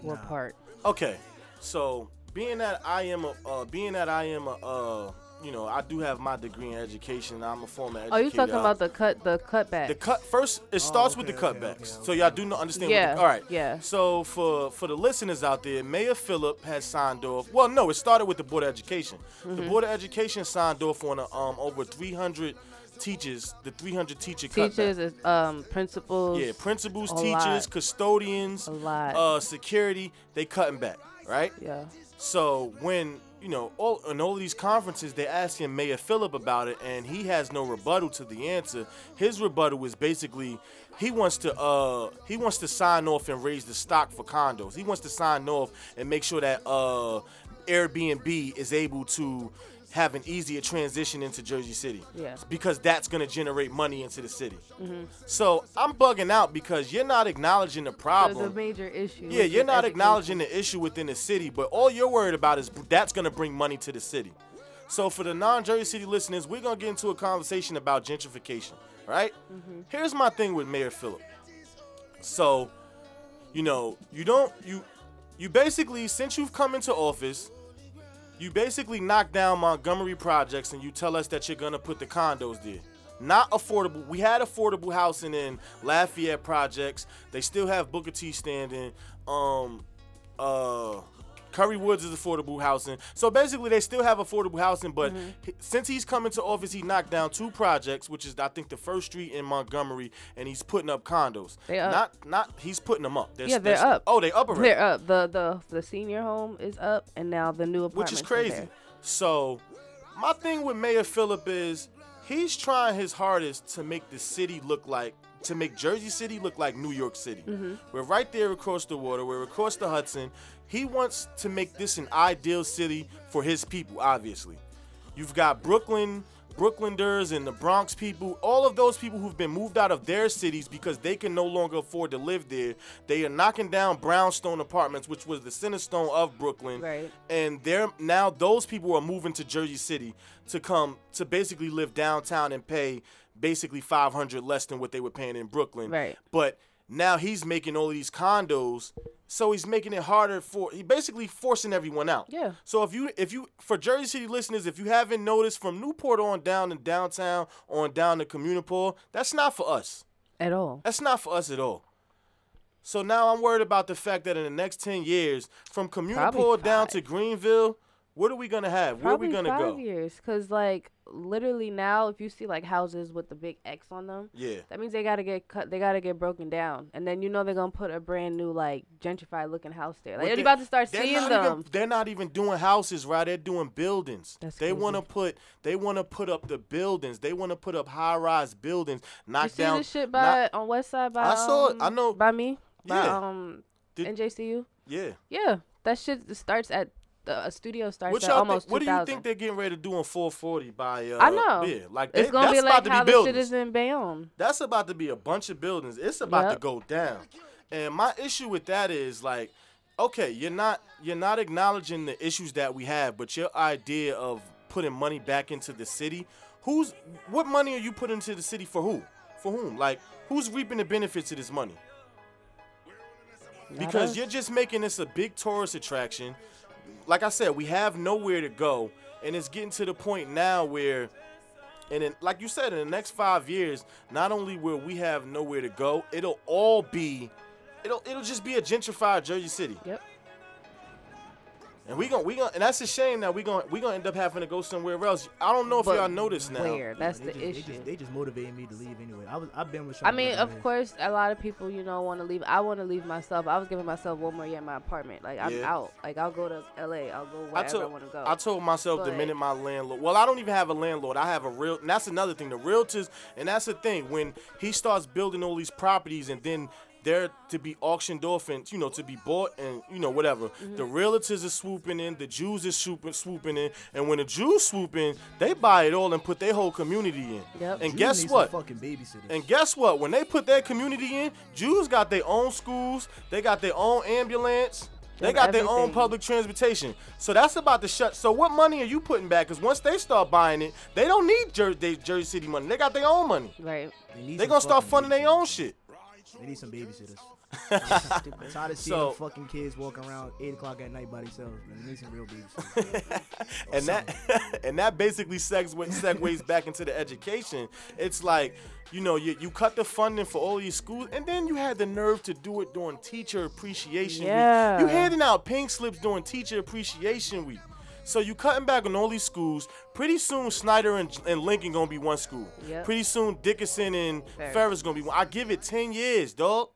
what part? Okay, so being that I am a, uh, being that I am a, uh, you know, I do have my degree in education. I'm a former educator. Oh, you talking about the cut, the cutback? the cut first? It starts with the okay, okay, cutbacks. okay, So y'all do not understand. Yeah, What the, all right. yeah. So for for the listeners out there, Mayor Fulop has signed off. Well, no, it started with the Board of Education. Mm-hmm. The Board of Education signed off on a, um over 300 teachers. The 300 teacher cutback. Teachers, is, um, principals. Yeah, principals, a teachers, lot. custodians, A lot. uh, security. They cutting back, right? Yeah. So when you know, all in all these conferences, they're asking Mayor Fulop about it, and he has no rebuttal to the answer. His rebuttal is basically he wants to uh he wants to sign off and raise the stock for condos. He wants to sign off and make sure that uh Airbnb is able to have an easier transition into Jersey City. Yeah. Because that's gonna generate money into the city. Mm-hmm. So I'm bugging out because you're not acknowledging the There's problem. a major issue. Yeah, you're not education. acknowledging the issue within the city, but all you're worried about is that's gonna bring money to the city. So for the non-Jersey City listeners, we're gonna get into a conversation about gentrification, right? Mm-hmm. Here's my thing with Mayor Fulop. So, you know, you don't you you basically since you've come into office, you basically knock down Montgomery projects and you tell us that you're gonna put the condos there. Not affordable. We had affordable housing in Lafayette projects. They still have Booker T standing. Um, uh, Curry Woods is affordable housing. So basically, they still have affordable housing. But mm-hmm. he- since he's come into office, he knocked down two projects, which is I think the First Street in Montgomery, and he's putting up condos. They up. Not not he's putting them up. Yeah, they're up. Oh, they up already They're up. The the the senior home is up, and now the new apartment. which is crazy. So, my thing with Mayor Fulop is he's trying his hardest to make the city look like to make Jersey City look like New York City. Mm-hmm. We're right there across the water. We're across the Hudson. He wants to make this an ideal city for his people. Obviously, you've got Brooklyn. Brooklyners and the Bronx people, all of those people who've been moved out of their cities because they can no longer afford to live there, they are knocking down brownstone apartments, which was the center stone of Brooklyn Right. and they're now those people are moving to Jersey City to come to basically live downtown and pay basically 500 less than what they were paying in Brooklyn. Right. But now he's making all of these condos, so he's making it harder for he basically forcing everyone out. Yeah. So if you if you for Jersey City listeners, if you haven't noticed from Newport on down in downtown on down to Communipaw, that's not for us. at all. That's not for us at all. So now I'm worried about the fact that in the next 10 years, from Communipaw down to Greenville, what are we going to have? Where are we going to five go? years, cause like literally now, if you see like houses with the big X on them, Yeah. that means they gotta get cut. They gotta get broken down, and then you know they're gonna put a brand new like gentrified looking house there. Like What they're about to start they're seeing them. Even, they're not even doing houses, right? They're doing buildings. That's they want to put they want to put up the buildings. They want to put up high-rise buildings, knock you see down this shit knock- by on West Side by I saw it. I um, know- by me by Yeah. um Did- NJCU. Yeah. Yeah, that shit starts at the a studio starts What at y'all almost think, what do you think they're getting ready to do on 440 by uh I know. Yeah, like it's gonna that's be about like to how be the shit buildings. is in Bayonne. That's about to be a bunch of buildings. It's about to go down. And my issue with that is like, okay, you're not you're not acknowledging the issues that we have, but your idea of putting money back into the city, who's what money are you putting into the city for who? For whom? Like who's reaping the benefits of this money? Because you're just making this a big tourist attraction. Like I said, we have nowhere to go, and it's getting to the point now where and then, like you said, in the next five years, not only will we have nowhere to go, it'll all be, it'll it'll just be a gentrified Jersey City. Yep. And we gon' we gon' and that's a shame that we gon' we gonna end up having to go somewhere else. I don't know if But y'all noticed now. Where? That's they the just, They issue. just, they just motivated me to leave anyway. I was I've been with. I mean, of years. course, a lot of people, you know, want to leave. I want to leave myself. I was giving myself one more year in my apartment. Like I'm Yeah. out. Like I'll go to LA. I'll go I wherever I, told want to go. I told myself the minute my landlord. Well, I don't even have a landlord. I have a real. And that's another thing. The realtors, and that's the thing. When he starts building all these properties, and then they're to be auctioned off and you know to be bought and you know whatever. Mm-hmm. The realtors are swooping in. The Jews are swooping swooping in. And when the Jews swoop in, they buy it all and put their whole community in. Yep. And Jews guess what? Fucking babysitters. And guess what? When they put their community in, Jews got their own schools, they got their own ambulance, they Them got their own public transportation. So that's about to shut. So what money are you putting back? Because once they start buying it, they don't need Jer- they Jersey City money. They got their own money. right. They They gonna start fucking funding their own shit. They need some babysitters. Stupid. [LAUGHS] I'm tired of seeing So- fucking kids walking around eight o'clock at night by themselves. Man, they need some real babysitters. and that [LAUGHS] and that basically segues segues back into the education. It's like you know you, you cut the funding for all these schools, and then you had the nerve to do it during Teacher Appreciation Yeah. Week. You handing out pink slips during Teacher Appreciation Week. So you cutting back on all these schools. Pretty soon, Snyder and, and Lincoln gonna be one school. Yep. Pretty soon, Dickinson and Ferris. Ferris gonna be one. I give it ten years, dog.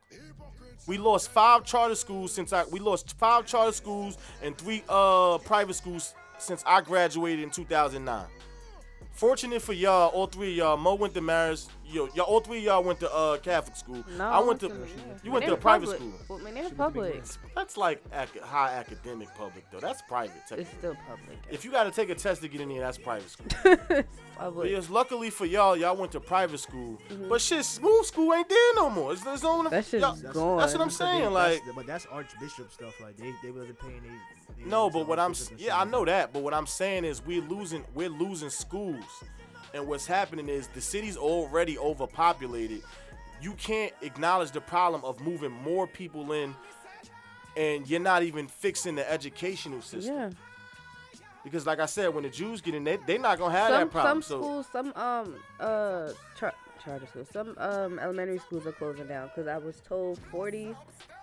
We lost five charter schools since I we lost five charter schools and three uh private schools since I graduated in 2009. Fortunate for y'all, all three of y'all, Mo went to Marist, yo, y'all all three of y'all went to uh Catholic school. No, I went to. yeah. You went to a private public. school. Well, I mean, they're Should be the big public. That's like ac- high academic public though. That's private. It's still public. If you got to take a test to get in here, that's private school. But [LAUGHS] public. yes, luckily for y'all, y'all went to private school. But shit, smooth school ain't there no more. It's, it's on the, That shit's y'all- gone. That's what I'm saying. that's- Like, but that's Archbishop stuff. Like they, they wasn't paying. They, they no, but what I'm Archbishop yeah, I know that. But what I'm saying is we're losing we're losing schools, and what's happening is the city's already overpopulated. You can't acknowledge the problem of moving more people in, and you're not even fixing the educational system. Yeah. Because like I said, when the Jews get in, they they're not gonna have Some that problem. some so schools, some um uh char- charter schools, some um elementary schools are closing down because I was told 40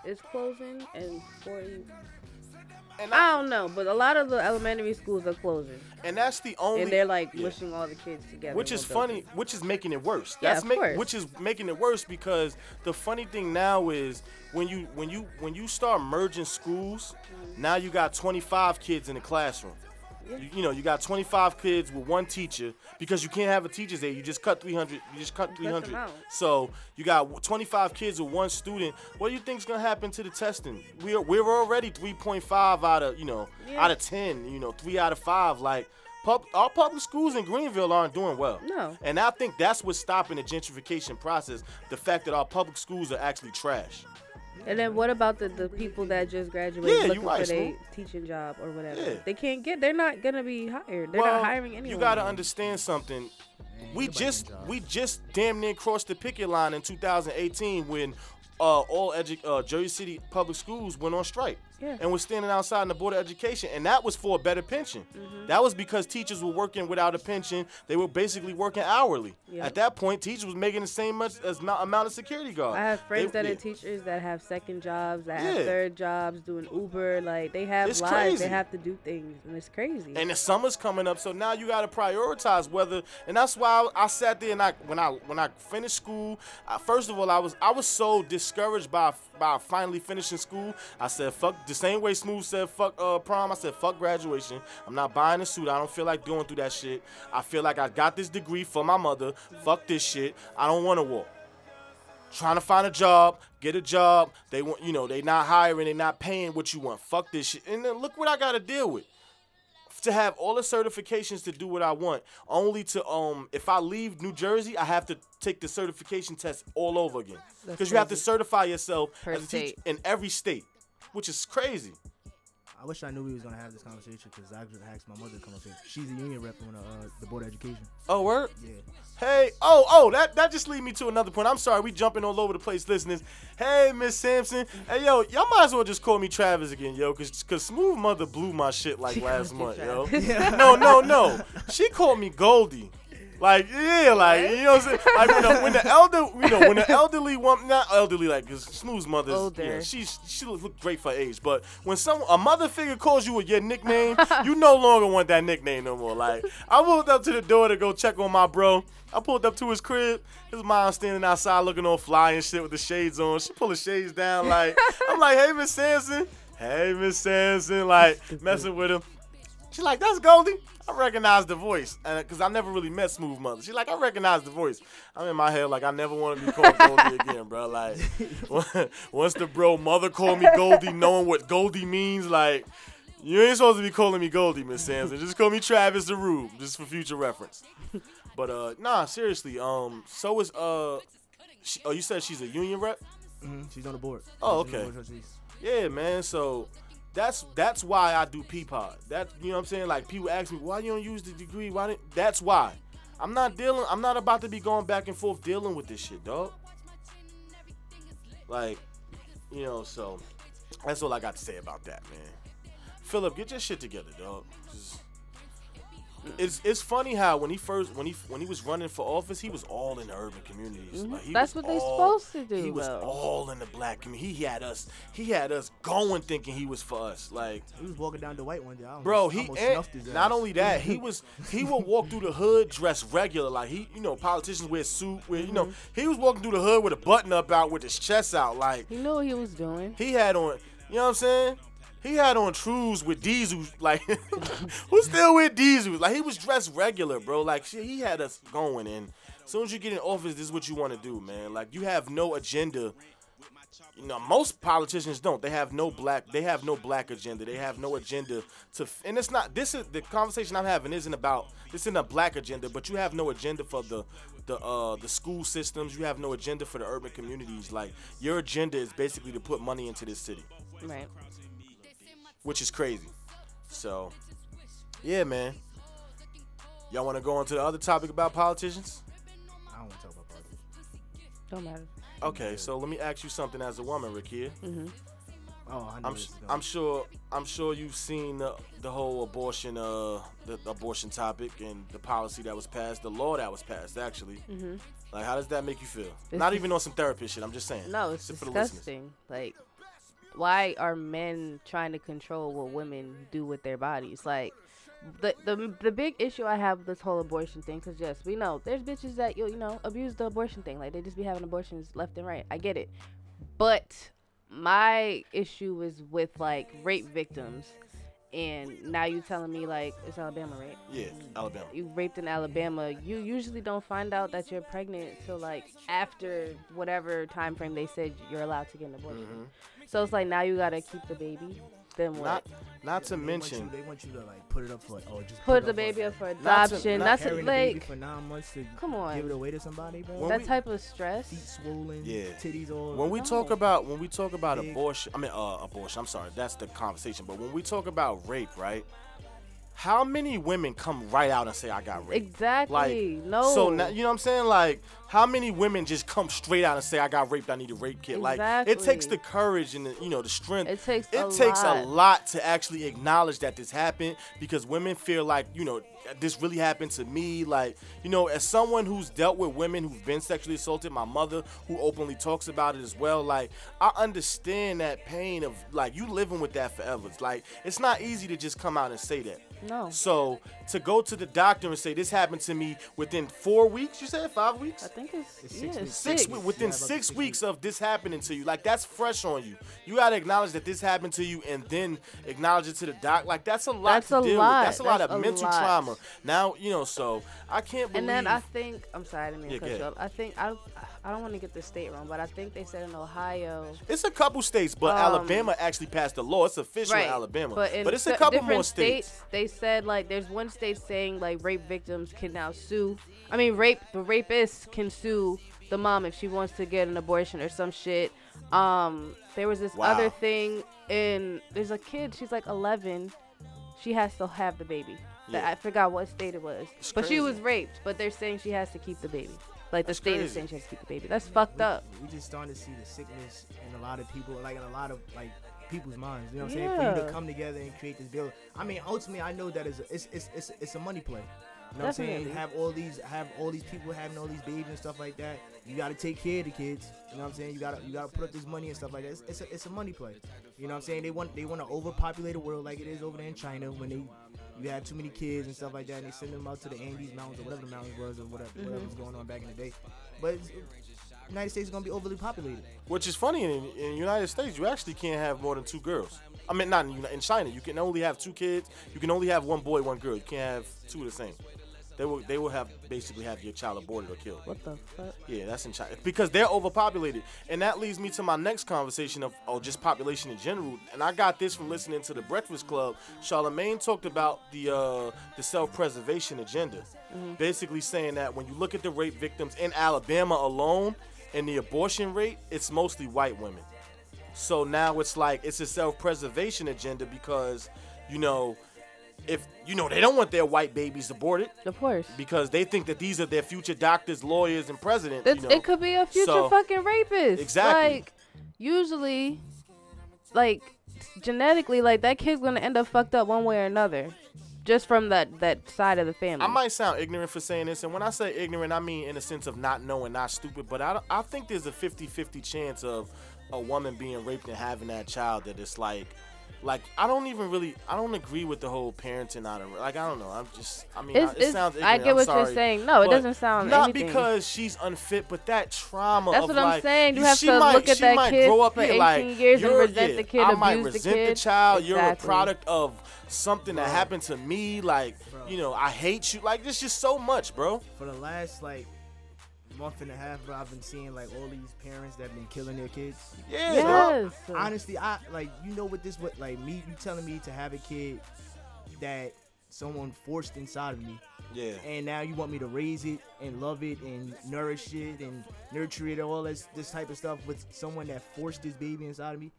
is closing and 40. And, I I, don't know, but a lot of the elementary schools are closing, and that's the only and they're like yeah. mushing all the kids together. which is funny which is making it worse Yeah, that's of make, course. which is making it worse because the funny thing now is when you when you when you start merging schools mm-hmm. now you got 25 kids in the classroom you, you know you got 25 kids with one teacher because you can't have a teacher's aide you just cut 300 you just cut 300 so you got 25 kids with one student what do you think's gonna happen to the testing we're we're already 3.5 out of you know Yeah. out of 10 you know 3 out of 5 like Pub, our public schools in Greenville aren't doing well. No. And I think that's what's stopping the gentrification process. The fact that our public schools are actually trash. And then what about the, the people that just graduated Yeah, looking right, for their teaching job or whatever? Yeah. They can't get. They're not gonna be hired. They're well, not hiring anyone. you gotta understand something. Man, We just we just damn near crossed the picket line in 2018 when uh, all edu- uh, Jersey City public schools went on strike. Yeah. And was standing outside in the board of education, and that was for a better pension. Mm-hmm. That was because teachers were working without a pension. They were basically working hourly. Yeah. At that point, teachers was making the same much as mo- amount of security guards. I have friends They- that yeah. are teachers that have second jobs, that Yeah. have third jobs, doing Uber. Like they have It's lives. crazy. They have to do things, and it's crazy. and the summer's coming up, so now you got to prioritize whether. And that's why I, I sat there and I when I when I finished school, I, first of all, I was I was so discouraged by by finally finishing school. I said fuck the same way Smooth said fuck uh, prom. I said fuck graduation. I'm not buying a suit. I don't feel like going through that shit. I feel like I got this degree for my mother. Fuck this shit. I don't want to walk trying to find a job, get a job. They want, you know, they not hiring, they not paying what you want. Fuck this shit. And then look what I got to deal with. To have all the certifications to do what I want, only to um, if I leave New Jersey, I have to take the certification test all over again because you have to certify yourself Per as a teacher state. in every state, which is crazy. I wish I knew we was gonna have this conversation because I just asked my mother to come up here. She's a union rep on uh, the board of education. Oh, word. Yeah. Hey, oh, oh, that that just lead me to another point. I'm sorry, we jumping all over the place, listeners. Hey, Miss Sampson. Hey, yo, y'all might as well just call me Travis again, yo, cause, cause Smooth Mother blew my shit like last month, yo. Travis. No, no, no. [LAUGHS] She called me Goldie. Like, yeah, like, you know what I'm saying? Like, when the, when the elder, you know, when the [LAUGHS] elderly woman, not elderly, like, cause Smooth's mother's, Older. yeah, she's, she look great for age. But when some, a mother figure calls you with your nickname, [LAUGHS] you no longer want that nickname no more. Like, I pulled up to the door to go check on my bro. I pulled up to his crib. His mom standing outside looking all fly and shit with the shades on. She pull the shades down, like, I'm like, hey, Miss Sanson. Hey, Miss Sanson. Like, messing with him. She's like, that's Goldie. I recognize the voice. And because I never really met Smooth Mother. She's like, I recognize the voice. I'm in my head like, I never want to be called Goldie [LAUGHS] again, bro. Like, [LAUGHS] once the bro mother called me Goldie, knowing what Goldie means, like, you ain't supposed to be calling me Goldie, Miss Sampson. Just call me Travis the Rube, just for future reference. But uh, nah, seriously. Um, so is uh, she, oh, you said she's a union rep. hmm She's on the board. Oh, She's on the okay. board. Yeah, man. So that's that's why I do Peapod. That you know what I'm saying? Like people ask me why you don't use the degree. Why didn't that's why. I'm not dealing I'm not about to be going back and forth dealing with this shit, dog. Like, you know, so that's all I got to say about that, man. Fulop, get your shit together, dog. 'Cause It's it's funny how when he first when he when he was running for office, he was all in the urban communities. Like, he Mm-hmm. That's was what they all- supposed to do, He was though. all in the black community. He had us. He had us going thinking he was for us. Like, He was walking down the white one day. I bro, I he almost and snuffed his not ass. only that, he was he would walk through the hood dressed regular. Like he, you know, politicians wear suit. Where you know Mm-hmm. he was walking through the hood with a button up out with his chest out. Like He knew what he was doing. he had on. You know what I'm saying? He had on trues with diesels, like [LAUGHS] who still with diesels? Like he was dressed regular, bro. Like shit, he had us going in. soon as you get in office, this is what you want to do, man. Like you have no agenda. You know, most politicians don't. They have no black. They have no black agenda. They have no agenda to. And it's not. This is the conversation I'm having. Isn't about. This isn't a black agenda, but you have no agenda for the, the uh the school systems. You have no agenda for the urban communities. Like your agenda is basically to put money into this city, Right. Which is crazy. So, yeah, man. Y'all want to go on to the other topic about politicians? I don't want to talk about politics. Don't matter. Okay, so let me ask you something as a woman, Rakia. hmm Oh, I know I'm this sh- I'm sure I'm sure you've seen the, the whole abortion uh the, the abortion topic and the policy that was passed, the law that was passed actually. hmm Like, how does that make you feel? It's Not dis- even on some therapist shit. I'm just saying. No, it's Just for the listeners. disgusting. Like, why are men trying to control what women do with their bodies? Like, the the the big issue I have with this whole abortion thing, because yes, we know there's bitches that you you know abuse the abortion thing. Like they just be having abortions left and right. I get it, but my issue is with like rape victims, and now you telling me like it's Alabama, right? Yeah, Alabama. you raped in Alabama, you usually don't find out that you're pregnant till like after whatever time frame they said you're allowed to get an abortion. Mhm. So it's like now you gotta keep the baby. Then what? Not not to They want mention. you, they want you to like put it up for oh just Put it the up baby up for Not to- adoption. not That's carrying the baby like for nine months to come on. give it away to somebody, bro. When that we- type of stress. Feet swollen, Yeah. titties all. When we talk about when we talk about Big. abortion, I mean uh, abortion. I'm sorry, that's the conversation. But when we talk about rape, right? How many women come right out and say I got raped? Exactly. Like, no. So now, you know what I'm saying? Like, how many women just come straight out and say I got raped? I need a rape kit. Like, it takes the courage and the, you know the strength. It takes it a takes lot. a lot to actually acknowledge that this happened because women feel like you know this really happened to me. Like, you know, as someone who's dealt with women who've been sexually assaulted, my mother who openly talks about it as well. Like, I understand that pain of like you living with that forever. It's like it's not easy to just come out and say that. No. So to go to the doctor and say this happened to me within four weeks, you said five weeks, I think it's, It's yeah, six six. weeks. six, Six. we- within Yeah, six, six weeks weeks. of this happening to you, like that's fresh on you. You gotta acknowledge that this happened to you and then acknowledge it to the doc. Like that's a lot That's to a deal lot. with. That's a lot of a mental lot. trauma. Now you know, so I can't believe. And then I think I'm sorry, I didn't mean Yeah, to cut you ahead. up. I think I I don't want to get the state wrong, but I think they said in Ohio. it's a couple states, but Um, Alabama actually passed a law. It's official in Alabama, But, in it's a couple different more states. They said like there's one state saying like rape victims can now sue. I mean, rape the rapist can sue the mom if she wants to get an abortion or some shit. Um, there was this Wow. other thing in there's a kid. She's like 11. She has to have the baby. Yeah. I forgot what state it was, It's but she was raped. But they're saying she has to keep the baby. Like the That's state is saying she has to keep the baby. That's fucked up. We just starting to see the sickness in a lot of people, like in a lot of like people's minds. You know what I'm saying? For you to come together and create this bill. I mean, ultimately, I know that is a, it's, it's it's it's a money play. You know what I'm saying? Definitely. Have all these have all these people having all these babies and stuff like that. You got to take care of the kids. You know what I'm saying? You got to you got to put up this money and stuff like that. It's, it's a it's a money play. You know what I'm saying? They want they want to overpopulate the world like it is over there in China when they you had too many kids and stuff like that, and they send them out to the Andes Mountains or whatever the mountains was or whatever Mm-hmm. whatever was going on back in the day. But United States is gonna be overly populated. Which is funny in, in United States, you actually can't have more than two girls. I mean, not in, in China. You can only have two kids. You can only have one boy, one girl. You can't have two of the same. They will they will have basically have your child aborted or killed. What the fuck? Yeah, that's in China because they're overpopulated, and that leads me to my next conversation of oh, just population in general. And I got this from listening to the Breakfast Club. Charlemagne talked about the uh, the self-preservation agenda, basically saying that when you look at the rape victims in Alabama alone and the abortion rate, it's mostly white women. So now it's like it's a self-preservation agenda because you know if you know they don't want their white babies aborted Of course. because they think that these are their future doctors, lawyers, and presidents. You know? It could be a future So- fucking rapist. Exactly. Like, usually, like, genetically, like, that kid's gonna end up fucked up one way or another. Just from that, that side of the family. I might sound ignorant for saying this, and when I say ignorant, I mean in the sense of not knowing, not stupid. But I, I think there's a 50-50 chance of a woman being raped and having that child that it's like, like I don't even really, I don't agree with the whole parenting out of like I don't know. I'm just, I mean, It's- I, it it's- sounds. I Ignorant, get I'm what you're saying. No, it doesn't sound not anything. because she's unfit, but that trauma. That's of what I'm like, saying. You you- have she to might- look at that might kid grow up for here like, 18 years and resent yeah, the kid, I might abuse the resent the kid. child. You're a product of something that happened to me. Like, Bro. you know, I hate you. Like, there's just so much, bro. For the last like month and a half, bro, I've been seeing like all these parents that have been killing their kids. Yeah, dog. Yes. Honestly, I like you know what this what like me you telling me to have a kid that someone forced inside of me, Yeah. and now you want me to raise it and love it and nourish it and nurture it all this this type of stuff with someone that forced this baby inside of me.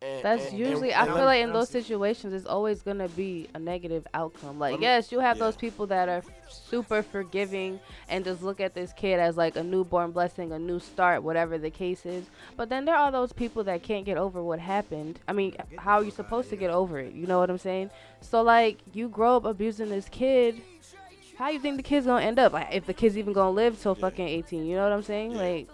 And- That's and- usually. and- I feel like in those situations, it's always gonna be a negative outcome. Like, me- yes, you have yeah. those people that are super forgiving and just look at this kid as like a newborn blessing, a new start, whatever the case is. But then there are those people that can't get over what happened. I mean, how are you supposed to get over it? You know what I'm saying? So like, you grow up abusing this kid. How you think the kid's gonna end up? Like, if the kid's even gonna live till Yeah. fucking 18, you know what I'm saying? Yeah. Like,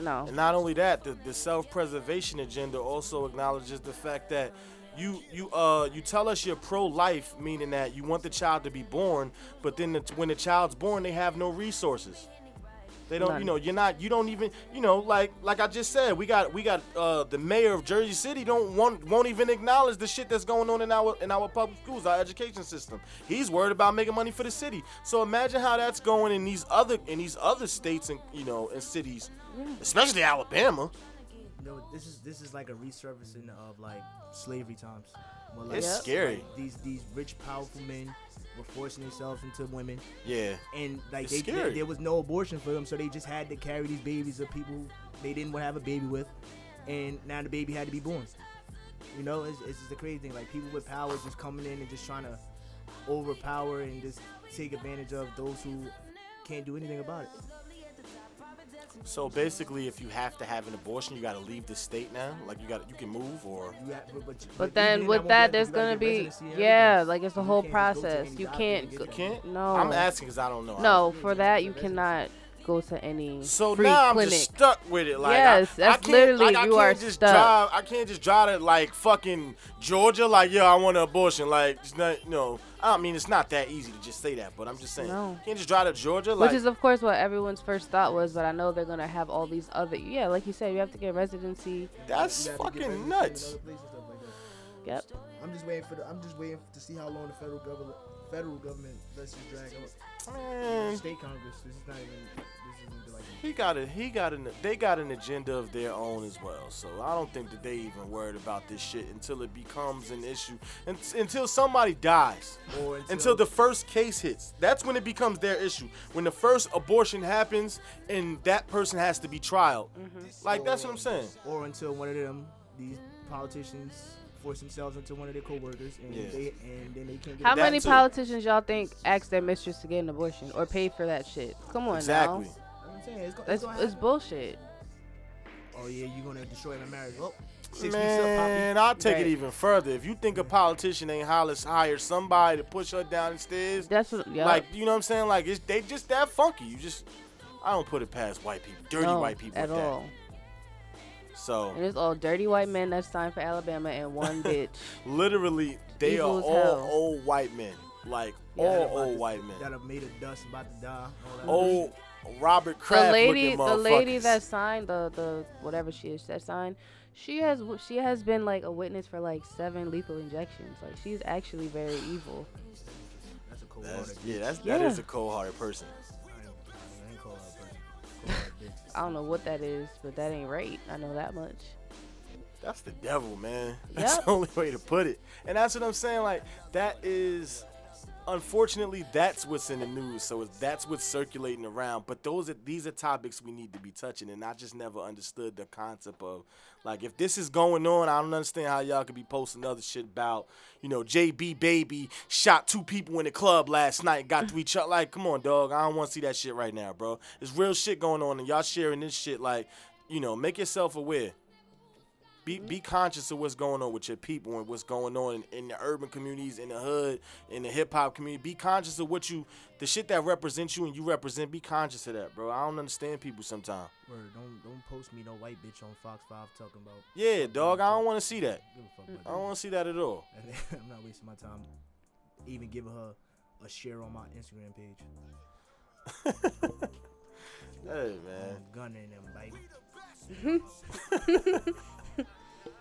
no. And not only that, the, the self-preservation agenda also acknowledges the fact that you you uh you tell us you're pro-life, meaning that you want the child to be born, but then the, when the child's born, they have no resources. They don't, None. you know, you're not, you don't even, you know, like like I just said, we got we got uh the mayor of Jersey City don't want won't even acknowledge the shit that's going on in our in our public schools, our education system. He's worried about making money for the city. So imagine how that's going in these other in these other states and you know and cities, especially Alabama. You know, this is this is like a resurfacing of like slavery times. Where, It's Yep. scary. like, these these rich, powerful men were forcing themselves into women, Yeah. and like It's they, scary. there- there was no abortion for them, so they just had to carry these babies of people they didn't want to have a baby with, and now the baby had to be born. You know, it's, it's just a crazy thing. Like people with power just coming in and just trying to overpower and just take advantage of those who can't do anything about it. So basically, if you have to have an abortion, you got to leave the state now. Like you got, you can move or. You have- but, but, But then then, with that, be- there's gonna be yeah, like it's a whole can't just go to process. You can't. Go, You can't. no, I'm asking because I don't know. no, for that you cannot go to any So free now I'm just stuck with it. Like, Yes, I, that's I can't, literally like, I you can't are just stuck. Drive, I can't just drive to like fucking Georgia. Like, yeah, I want an abortion. Like, it's not, you know, I mean, it's not that easy to just say that, but I'm just saying, No. you can't just drive to Georgia. Like, Which is of course what everyone's first thought was, but I know they're gonna have all these other yeah, like you said, you have to get residency. that's You have to get fucking residency nuts. other places, stuff like that. Yep. I'm just waiting for the. I'm just waiting to see how long the federal government, federal government lets this drag out. Man, State Congress. This is not even. This isn't like. he got a he got an they got an agenda of their own as well. So I don't think that they even worried about this shit until it becomes an issue, and, until somebody dies. Or until, until the first case hits. That's when it becomes their issue. When the first abortion happens and that person has to be trialed. Mm-hmm. Like that's what I'm saying. Or until one of them, these politicians, force themselves into one of their coworkers, and Yeah. they and then they can't get. How it That many too. politicians y'all think asked their mistress to get an abortion or pay for that shit? Come on Exactly. now. I'm saying it's, go- it's That's it's bullshit. Oh yeah, you're gonna destroy my marriage. Oh, six weeks up, Man, I'll take it even further. If you think a politician ain't hollers hire somebody to push her down the stairs, That's what yeah. like you know what I'm saying? Like it's they just that funky. You just I don't put it past white people, dirty no, white people at with all. that. So And it's all dirty white men that's signed for Alabama and one [LAUGHS] bitch. literally, they Evil are all hell. old white men, like Yeah. all old white men. that have made of dust, about to die. all that old Robert Kraft the lady, the lady that signed the the whatever she is that signed, she has she has been like a witness for like seven lethal injections. Like she's actually very evil. That's a cold That's, yeah, that's Yeah. is a cold-hearted person. [LAUGHS] I don't know what that is, but that ain't right. I know that much. That's the devil, man. [LAUGHS] That's Yep. the only way to put it. And that's what I'm saying. Like that is, unfortunately, that's what's in the news. So that's what's circulating around. But those are these are topics we need to be touching. And I just never understood the concept of like if this is going on, I don't understand how y'all could be posting other shit about you know JB baby shot two people in the club last night, got three shot. [LAUGHS] Like, come on, dog. I don't want to see that shit right now, bro. There's real shit going on, and y'all sharing this shit. Like, you know, make yourself aware. Be, be conscious of what's going on with your people and what's going on in, in the urban communities, in the hood, in the hip hop community. Be conscious of what you, the shit that represents you and you represent. Be conscious of that, bro. I don't understand people sometimes. Word, don't don't post me no white bitch on Fox Five talking about. Yeah, dog. I don't want to see that. Give a fuck I don't want to see that at all. [LAUGHS] I'm not wasting my time even giving her a share on my Instagram page. [LAUGHS] Hey, man. I'm gunning them, baby. [LAUGHS]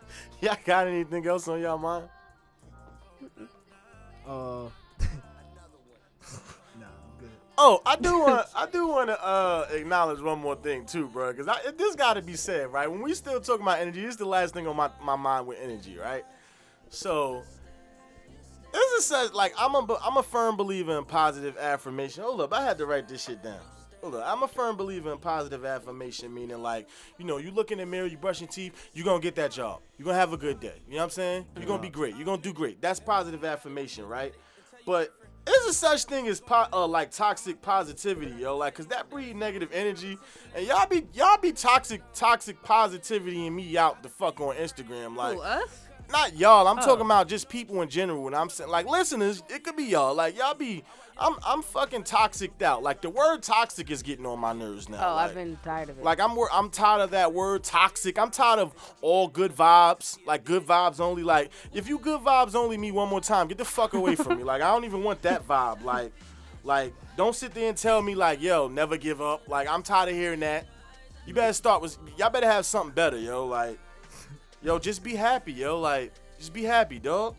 [LAUGHS] Y'all got anything else on y'all mind? Uh, nah, I'm good. Oh, I do want I do want to uh, acknowledge one more thing too, bro. Because this got to be said, right? When we still talking about energy, this is the last thing on my, my mind with energy, right? So this is such like I'm a I'm a firm believer in positive affirmation. Hold up, I had to write this shit down. Up, I'm a firm believer in positive affirmation, meaning like you know you look in the mirror, you brush your teeth, you're gonna get that job. You're gonna have a good day. You know what I'm saying? You're gonna be great. You're gonna do great. That's positive affirmation, right? But is a such thing as po- uh, like toxic positivity, yo, like, cause that breed negative energy, and y'all be y'all be toxic toxic positivity and me out the fuck on Instagram, like. Who, us? Not y'all. I'm Oh. talking about just people in general. And I'm saying, like, listeners, it could be y'all. Like, y'all be, I'm, I'm fucking toxicked out. Like, the word toxic is getting on my nerves now. Oh, like, I've been tired of it. like I'm I'm tired of that word toxic. I'm tired of all good vibes. Like good vibes only. Like if you good vibes only me one more time, get the fuck away from me. Like I don't even want that vibe. Like like don't sit there and tell me like yo never give up. Like I'm tired of hearing that. You better start with y'all better have something better, yo. Like yo just be happy, yo. Like just be happy, dog.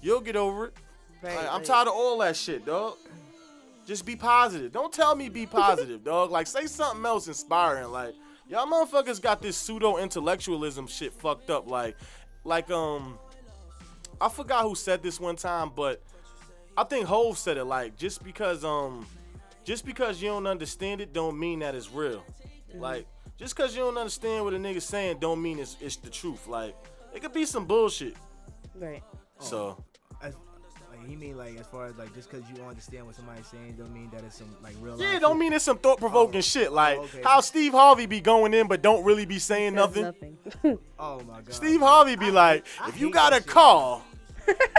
You'll get over it. Right, Like, I'm tired of all that shit, dog. Just be positive. Don't tell me be positive, dog. Like say something else inspiring. Like y'all motherfuckers got this pseudo intellectualism shit fucked up. Like, like um, I forgot who said this one time, but I think Hove said it. Like just because um, just because you don't understand it, don't mean that it's real. Like just because you don't understand what a nigga saying, don't mean it's it's the truth. Like it could be some bullshit. Right. So As, like he mean like as far as like just because you don't understand what somebody's saying, don't mean that it's some like real. Yeah, life don't shit. mean it's some thought provoking Oh. shit. Like Oh, okay. how Steve Harvey be going in but don't really be saying nothing. nothing. [LAUGHS] Oh my god. Steve Harvey be I- like, I if you got a that shit. car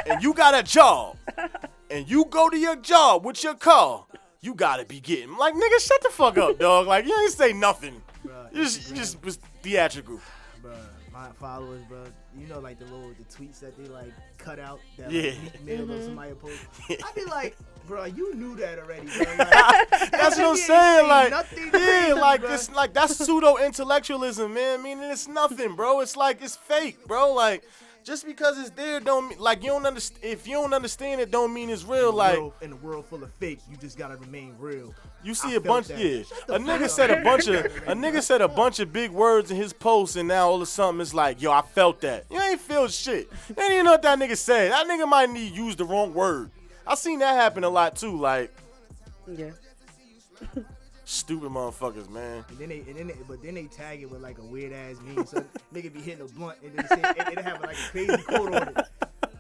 and you got a job [LAUGHS] and you go to your job with your car, you gotta be getting. Like, nigga, shut the fuck up, dog. Like you ain't say nothing. Bruh, You just you just was theatrical. Bruh, my followers, bro. You know, like the little the tweets that they like cut out that Yeah. like, Meek Mill Mm-hmm. or somebody post. [LAUGHS] I'd be like, bro, you knew that already, bro. [LAUGHS] Like, That's what I'm saying. Like, nothing yeah, crazy, like bruh. this, like that's pseudo intellectualism, man. Meaning it's nothing, bro. It's like it's fake, bro. Like just because it's there, don't mean like you don't understand. If you don't understand it, don't mean it's real. Like world, in a world full of fake, you just gotta remain real. you see a bunch, that. yeah. A nigga up. said a bunch of [LAUGHS] a nigga said a bunch of big words in his post, and now all of a sudden it's like, yo, I felt that. You ain't feel shit. And you ain't even know what that nigga said. That nigga might need to use the wrong word. I seen that happen a lot too. Like yeah. [LAUGHS] stupid motherfuckers, man. And then they, and then they, but then they tag it with like a weird ass meme. So [LAUGHS] nigga be hitting a blunt and then say, and it have like a crazy quote on it.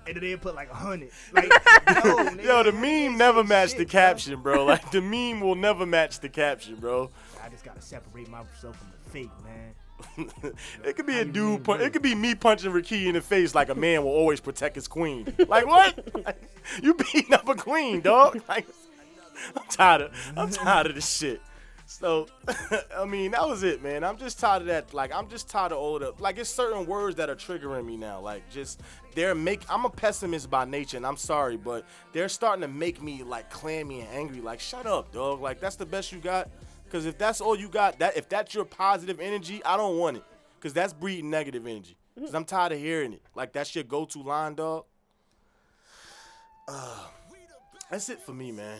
And then they put like a hundred. Like, [LAUGHS] yo, nigga, Yo, the meme never matched the shit, bro. caption, bro. Like the meme will never match the caption, bro. I just gotta separate myself from the fake, man. [LAUGHS] it could be How a dude. Pun- it could be me punching Ricky in the face like a man will always protect his queen. Like what? Like, you beating up a queen, dog. Like I'm tired of. I'm tired of this shit. So, [LAUGHS] I mean, that was it, man. I'm just tired of that. Like, I'm just tired of all of the. Like, it's certain words that are triggering me now. Like, just they're make. I'm a pessimist by nature, and I'm sorry, but they're starting to make me like clammy and angry. Like, shut up, dog. Like, that's the best you got. Cause if that's all you got, that if that's your positive energy, I don't want it. Cause that's breeding negative energy. Cause I'm tired of hearing it. Like that's your go-to line, dog. Uh, [SIGHS] that's it for me, man.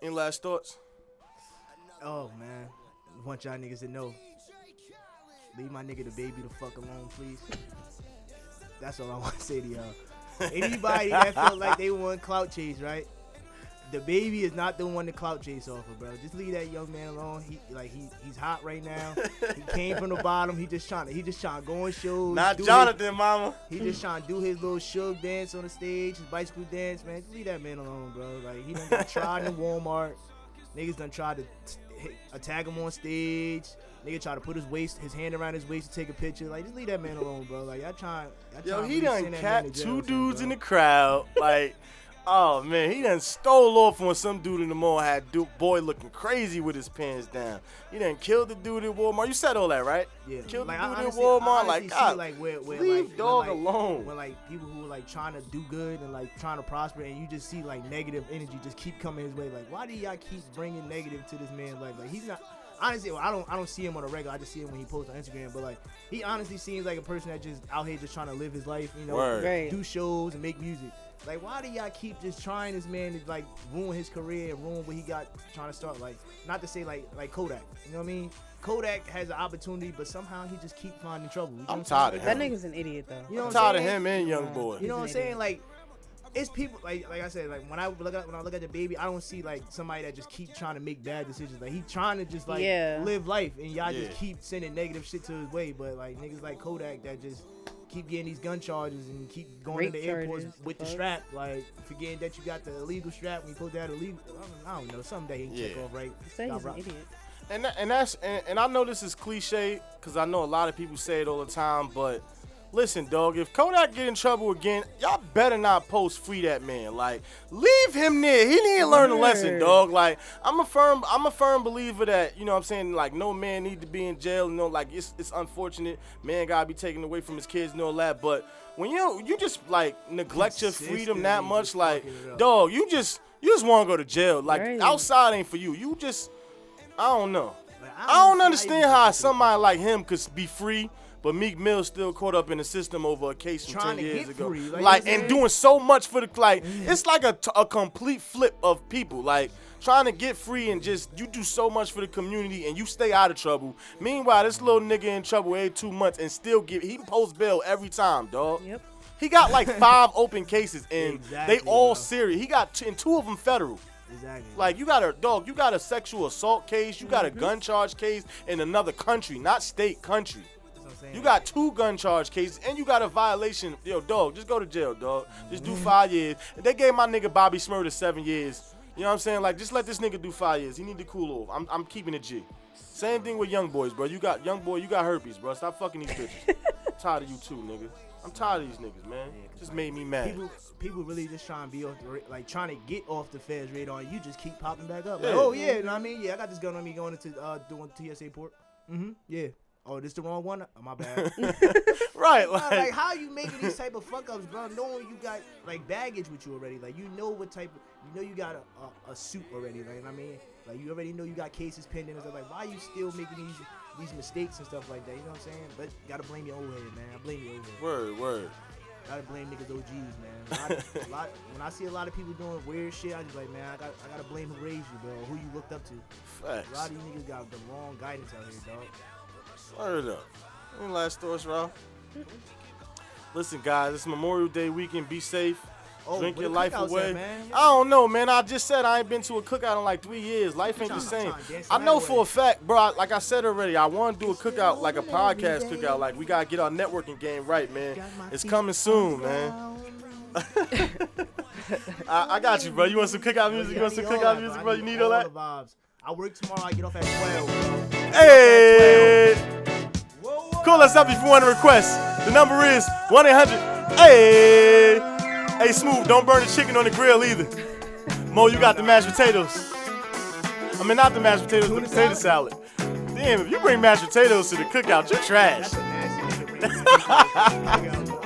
Any last thoughts? Oh man, want y'all niggas to know. Leave my nigga DaBaby the fuck alone, please. That's all I want to say to y'all. Anybody that feel like they want clout chase, right? DaBaby is not the one to clout chase off of, bro. Just leave that young man alone. He like he he's hot right now. he came from the bottom. He just trying to he just trying to go on shows. Not do his- Jonathan, mama. he just trying to do his little Suge dance on the stage, his bicycle dance, man. Just leave that man alone, bro. Like he done got tried in [LAUGHS] Walmart. Niggas done tried to t- attack him on stage. Nigga try to put his waist, his hand around his waist to take a picture. Like just leave that man alone, bro. Like y'all trying. Y'all Yo, trying he done send that man capped two dudes bro. in the crowd. Like, [LAUGHS] oh man, he done stole off on some dude in the mall had Duke boy looking crazy with his pants down. He done killed the dude at Walmart. You said all that, right? Yeah, Killed like, the I dude honestly- at Walmart. honestly Like, see, God, like where, where leave like, dog when, like, alone. When like people who are like trying to do good and like trying to prosper, and you just see like negative energy just keep coming his way. Like, why do y'all keep bringing negative to this man's life? Like, he's not. Honestly, well, I don't. I don't see him on a regular. I just see him when he posts on Instagram. But like, he honestly seems like a person that just out here just trying to live his life. You know, Word. Do shows and make music. Like, why do y'all keep just trying this man to like ruin his career and ruin what he got trying to start? Like, not to say like like Kodak, you know what I mean? Kodak has an opportunity, but somehow he just keep finding trouble. You know I'm what saying? tired of That nigga's an idiot though. You know I'm what I'm tired of him and Young Boy. You know what I'm He's an saying? Like, it's people like like I said, like when I look at when I look at DaBaby, I don't see like somebody that just keep trying to make bad decisions. Like he trying to just like Yeah. live life, and y'all Yeah. just keep sending negative shit to his way. But like niggas like Kodak that just keep getting these gun charges and keep going Rape to the airports with the fuck. strap, like forgetting that you got the illegal strap when you supposed to have the legal. I don't, I don't know, something that ain't check Yeah. off right. Say Y'all he's an idiot. And tha- and that's and, and I know this is cliche because I know a lot of people say it all the time, but listen, dog, if Kodak get in trouble again, y'all better not post free that man. Like, leave him there. He need to learn a lesson, dog. Like, I'm a firm I'm a firm believer that, you know what I'm saying, like no man need to be in jail, you know, like it's it's unfortunate. Man gotta be taken away from his kids and all that. But when you you just like neglect your freedom that much, like, dog, you just you just wanna go to jail. Like Right. outside ain't for you. You just I don't know. Like, I don't understand how get to the somebody like him could be free, but Meek Mill still caught up in the system over a case from ten years ago. free, like, Like, you know what I'm and doing so much for the like, mm. it's like a, t- a complete flip of people. Like trying to get free and just you do so much for the community and you stay out of trouble. Meanwhile, this little nigga in trouble every two months and still get he posts bail every time, dog. Yep. He got like [LAUGHS] five open cases and Exactly, they all bro. serious. He got t- and two of them federal. Exactly. Like you got a dog, you got a sexual assault case, you got a mm-hmm. gun charge case in another country, not state country. That's what I'm saying. You got two gun charge cases and you got a violation. Yo, dog, just go to jail, dog. Just do five years. They gave my nigga Bobby Shmurda seven years. You know what I'm saying? Like, just let this nigga do five years. He need to cool off. I'm, I'm keeping it G. Same thing with young boys, bro. You got young boy, you got herpes, bro. Stop fucking these bitches. [LAUGHS] I'm tired of you too, nigga. I'm tired of these niggas, man. Just made me mad. people people really just trying to be off the like trying to get off the feds radar you just keep popping back up. Like, Yeah. oh yeah, you know what I mean? Yeah, I got this gun on me going into uh doing TSA port. Mm-hmm. Yeah. Oh, this the wrong one? Oh, my bad. [LAUGHS] [LAUGHS] right, like, like, how you making these type of fuck ups, bro? Knowing you got like baggage with you already. Like you know what type of you know you got a, a, a suit already, like you know I mean? Like you already know you got cases pending and stuff. Like why you still making these these mistakes and stuff like that? You know what I'm saying? But gotta blame your old head, man. I blame your old head. word, word. Gotta blame niggas OGs, man. A lot, a lot, when I see a lot of people doing weird shit, I just like, man, I got, I gotta blame who raised you, bro. Who you looked up to. A lot of you niggas got the wrong guidance out here, dog. Word up. Any last thoughts, Ralph? Listen, guys, it's Memorial Day weekend. Be safe. Oh, Drink your life away. at. I don't know, man. I just said I ain't been to a cookout in like three years. Life ain't the same. I know for a fact, bro. I- Like I said already, I want to do a cookout, like a podcast cookout. Like we gotta get our networking game right, man. It's coming soon, man. [LAUGHS] I, I got you, bro. You want some cookout music? You want some cookout music, bro? You need all that? I work tomorrow. I get off at 12, bro. Hey! Call us up if you want to request. The number is 1 800. Hey! Hey, Smooth, don't burn the chicken on the grill either. Mo, you got the mashed potatoes. I mean, not the mashed potatoes, but the potato salad. Damn, if you bring mashed potatoes to the cookout, you're trash. That's a nasty nigga bringing cookout, bro.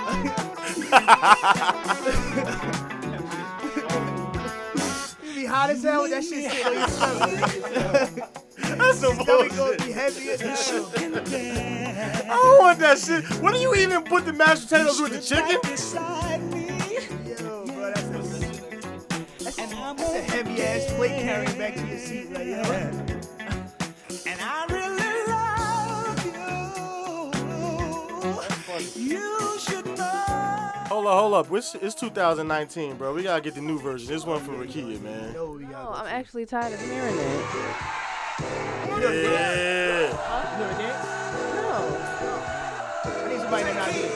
You be hot as hell with that shit sitting on your stomach. [LAUGHS] That's some Stomach gonna be heavy as hell. I don't want that shit. What do you even put the mashed potatoes with the chicken? Yo, bro, that's a, that's a, that's a heavy ass plate carrying back to your seat. Like, yo. And I really love you. You should know. Hold up, hold up. It's, it's 2019, bro. We gotta get the new version. This one from Rakia, man. No, we gotta Oh, I'm actually tired of hearing it. Yeah. You ever dance? No. I need somebody that knows how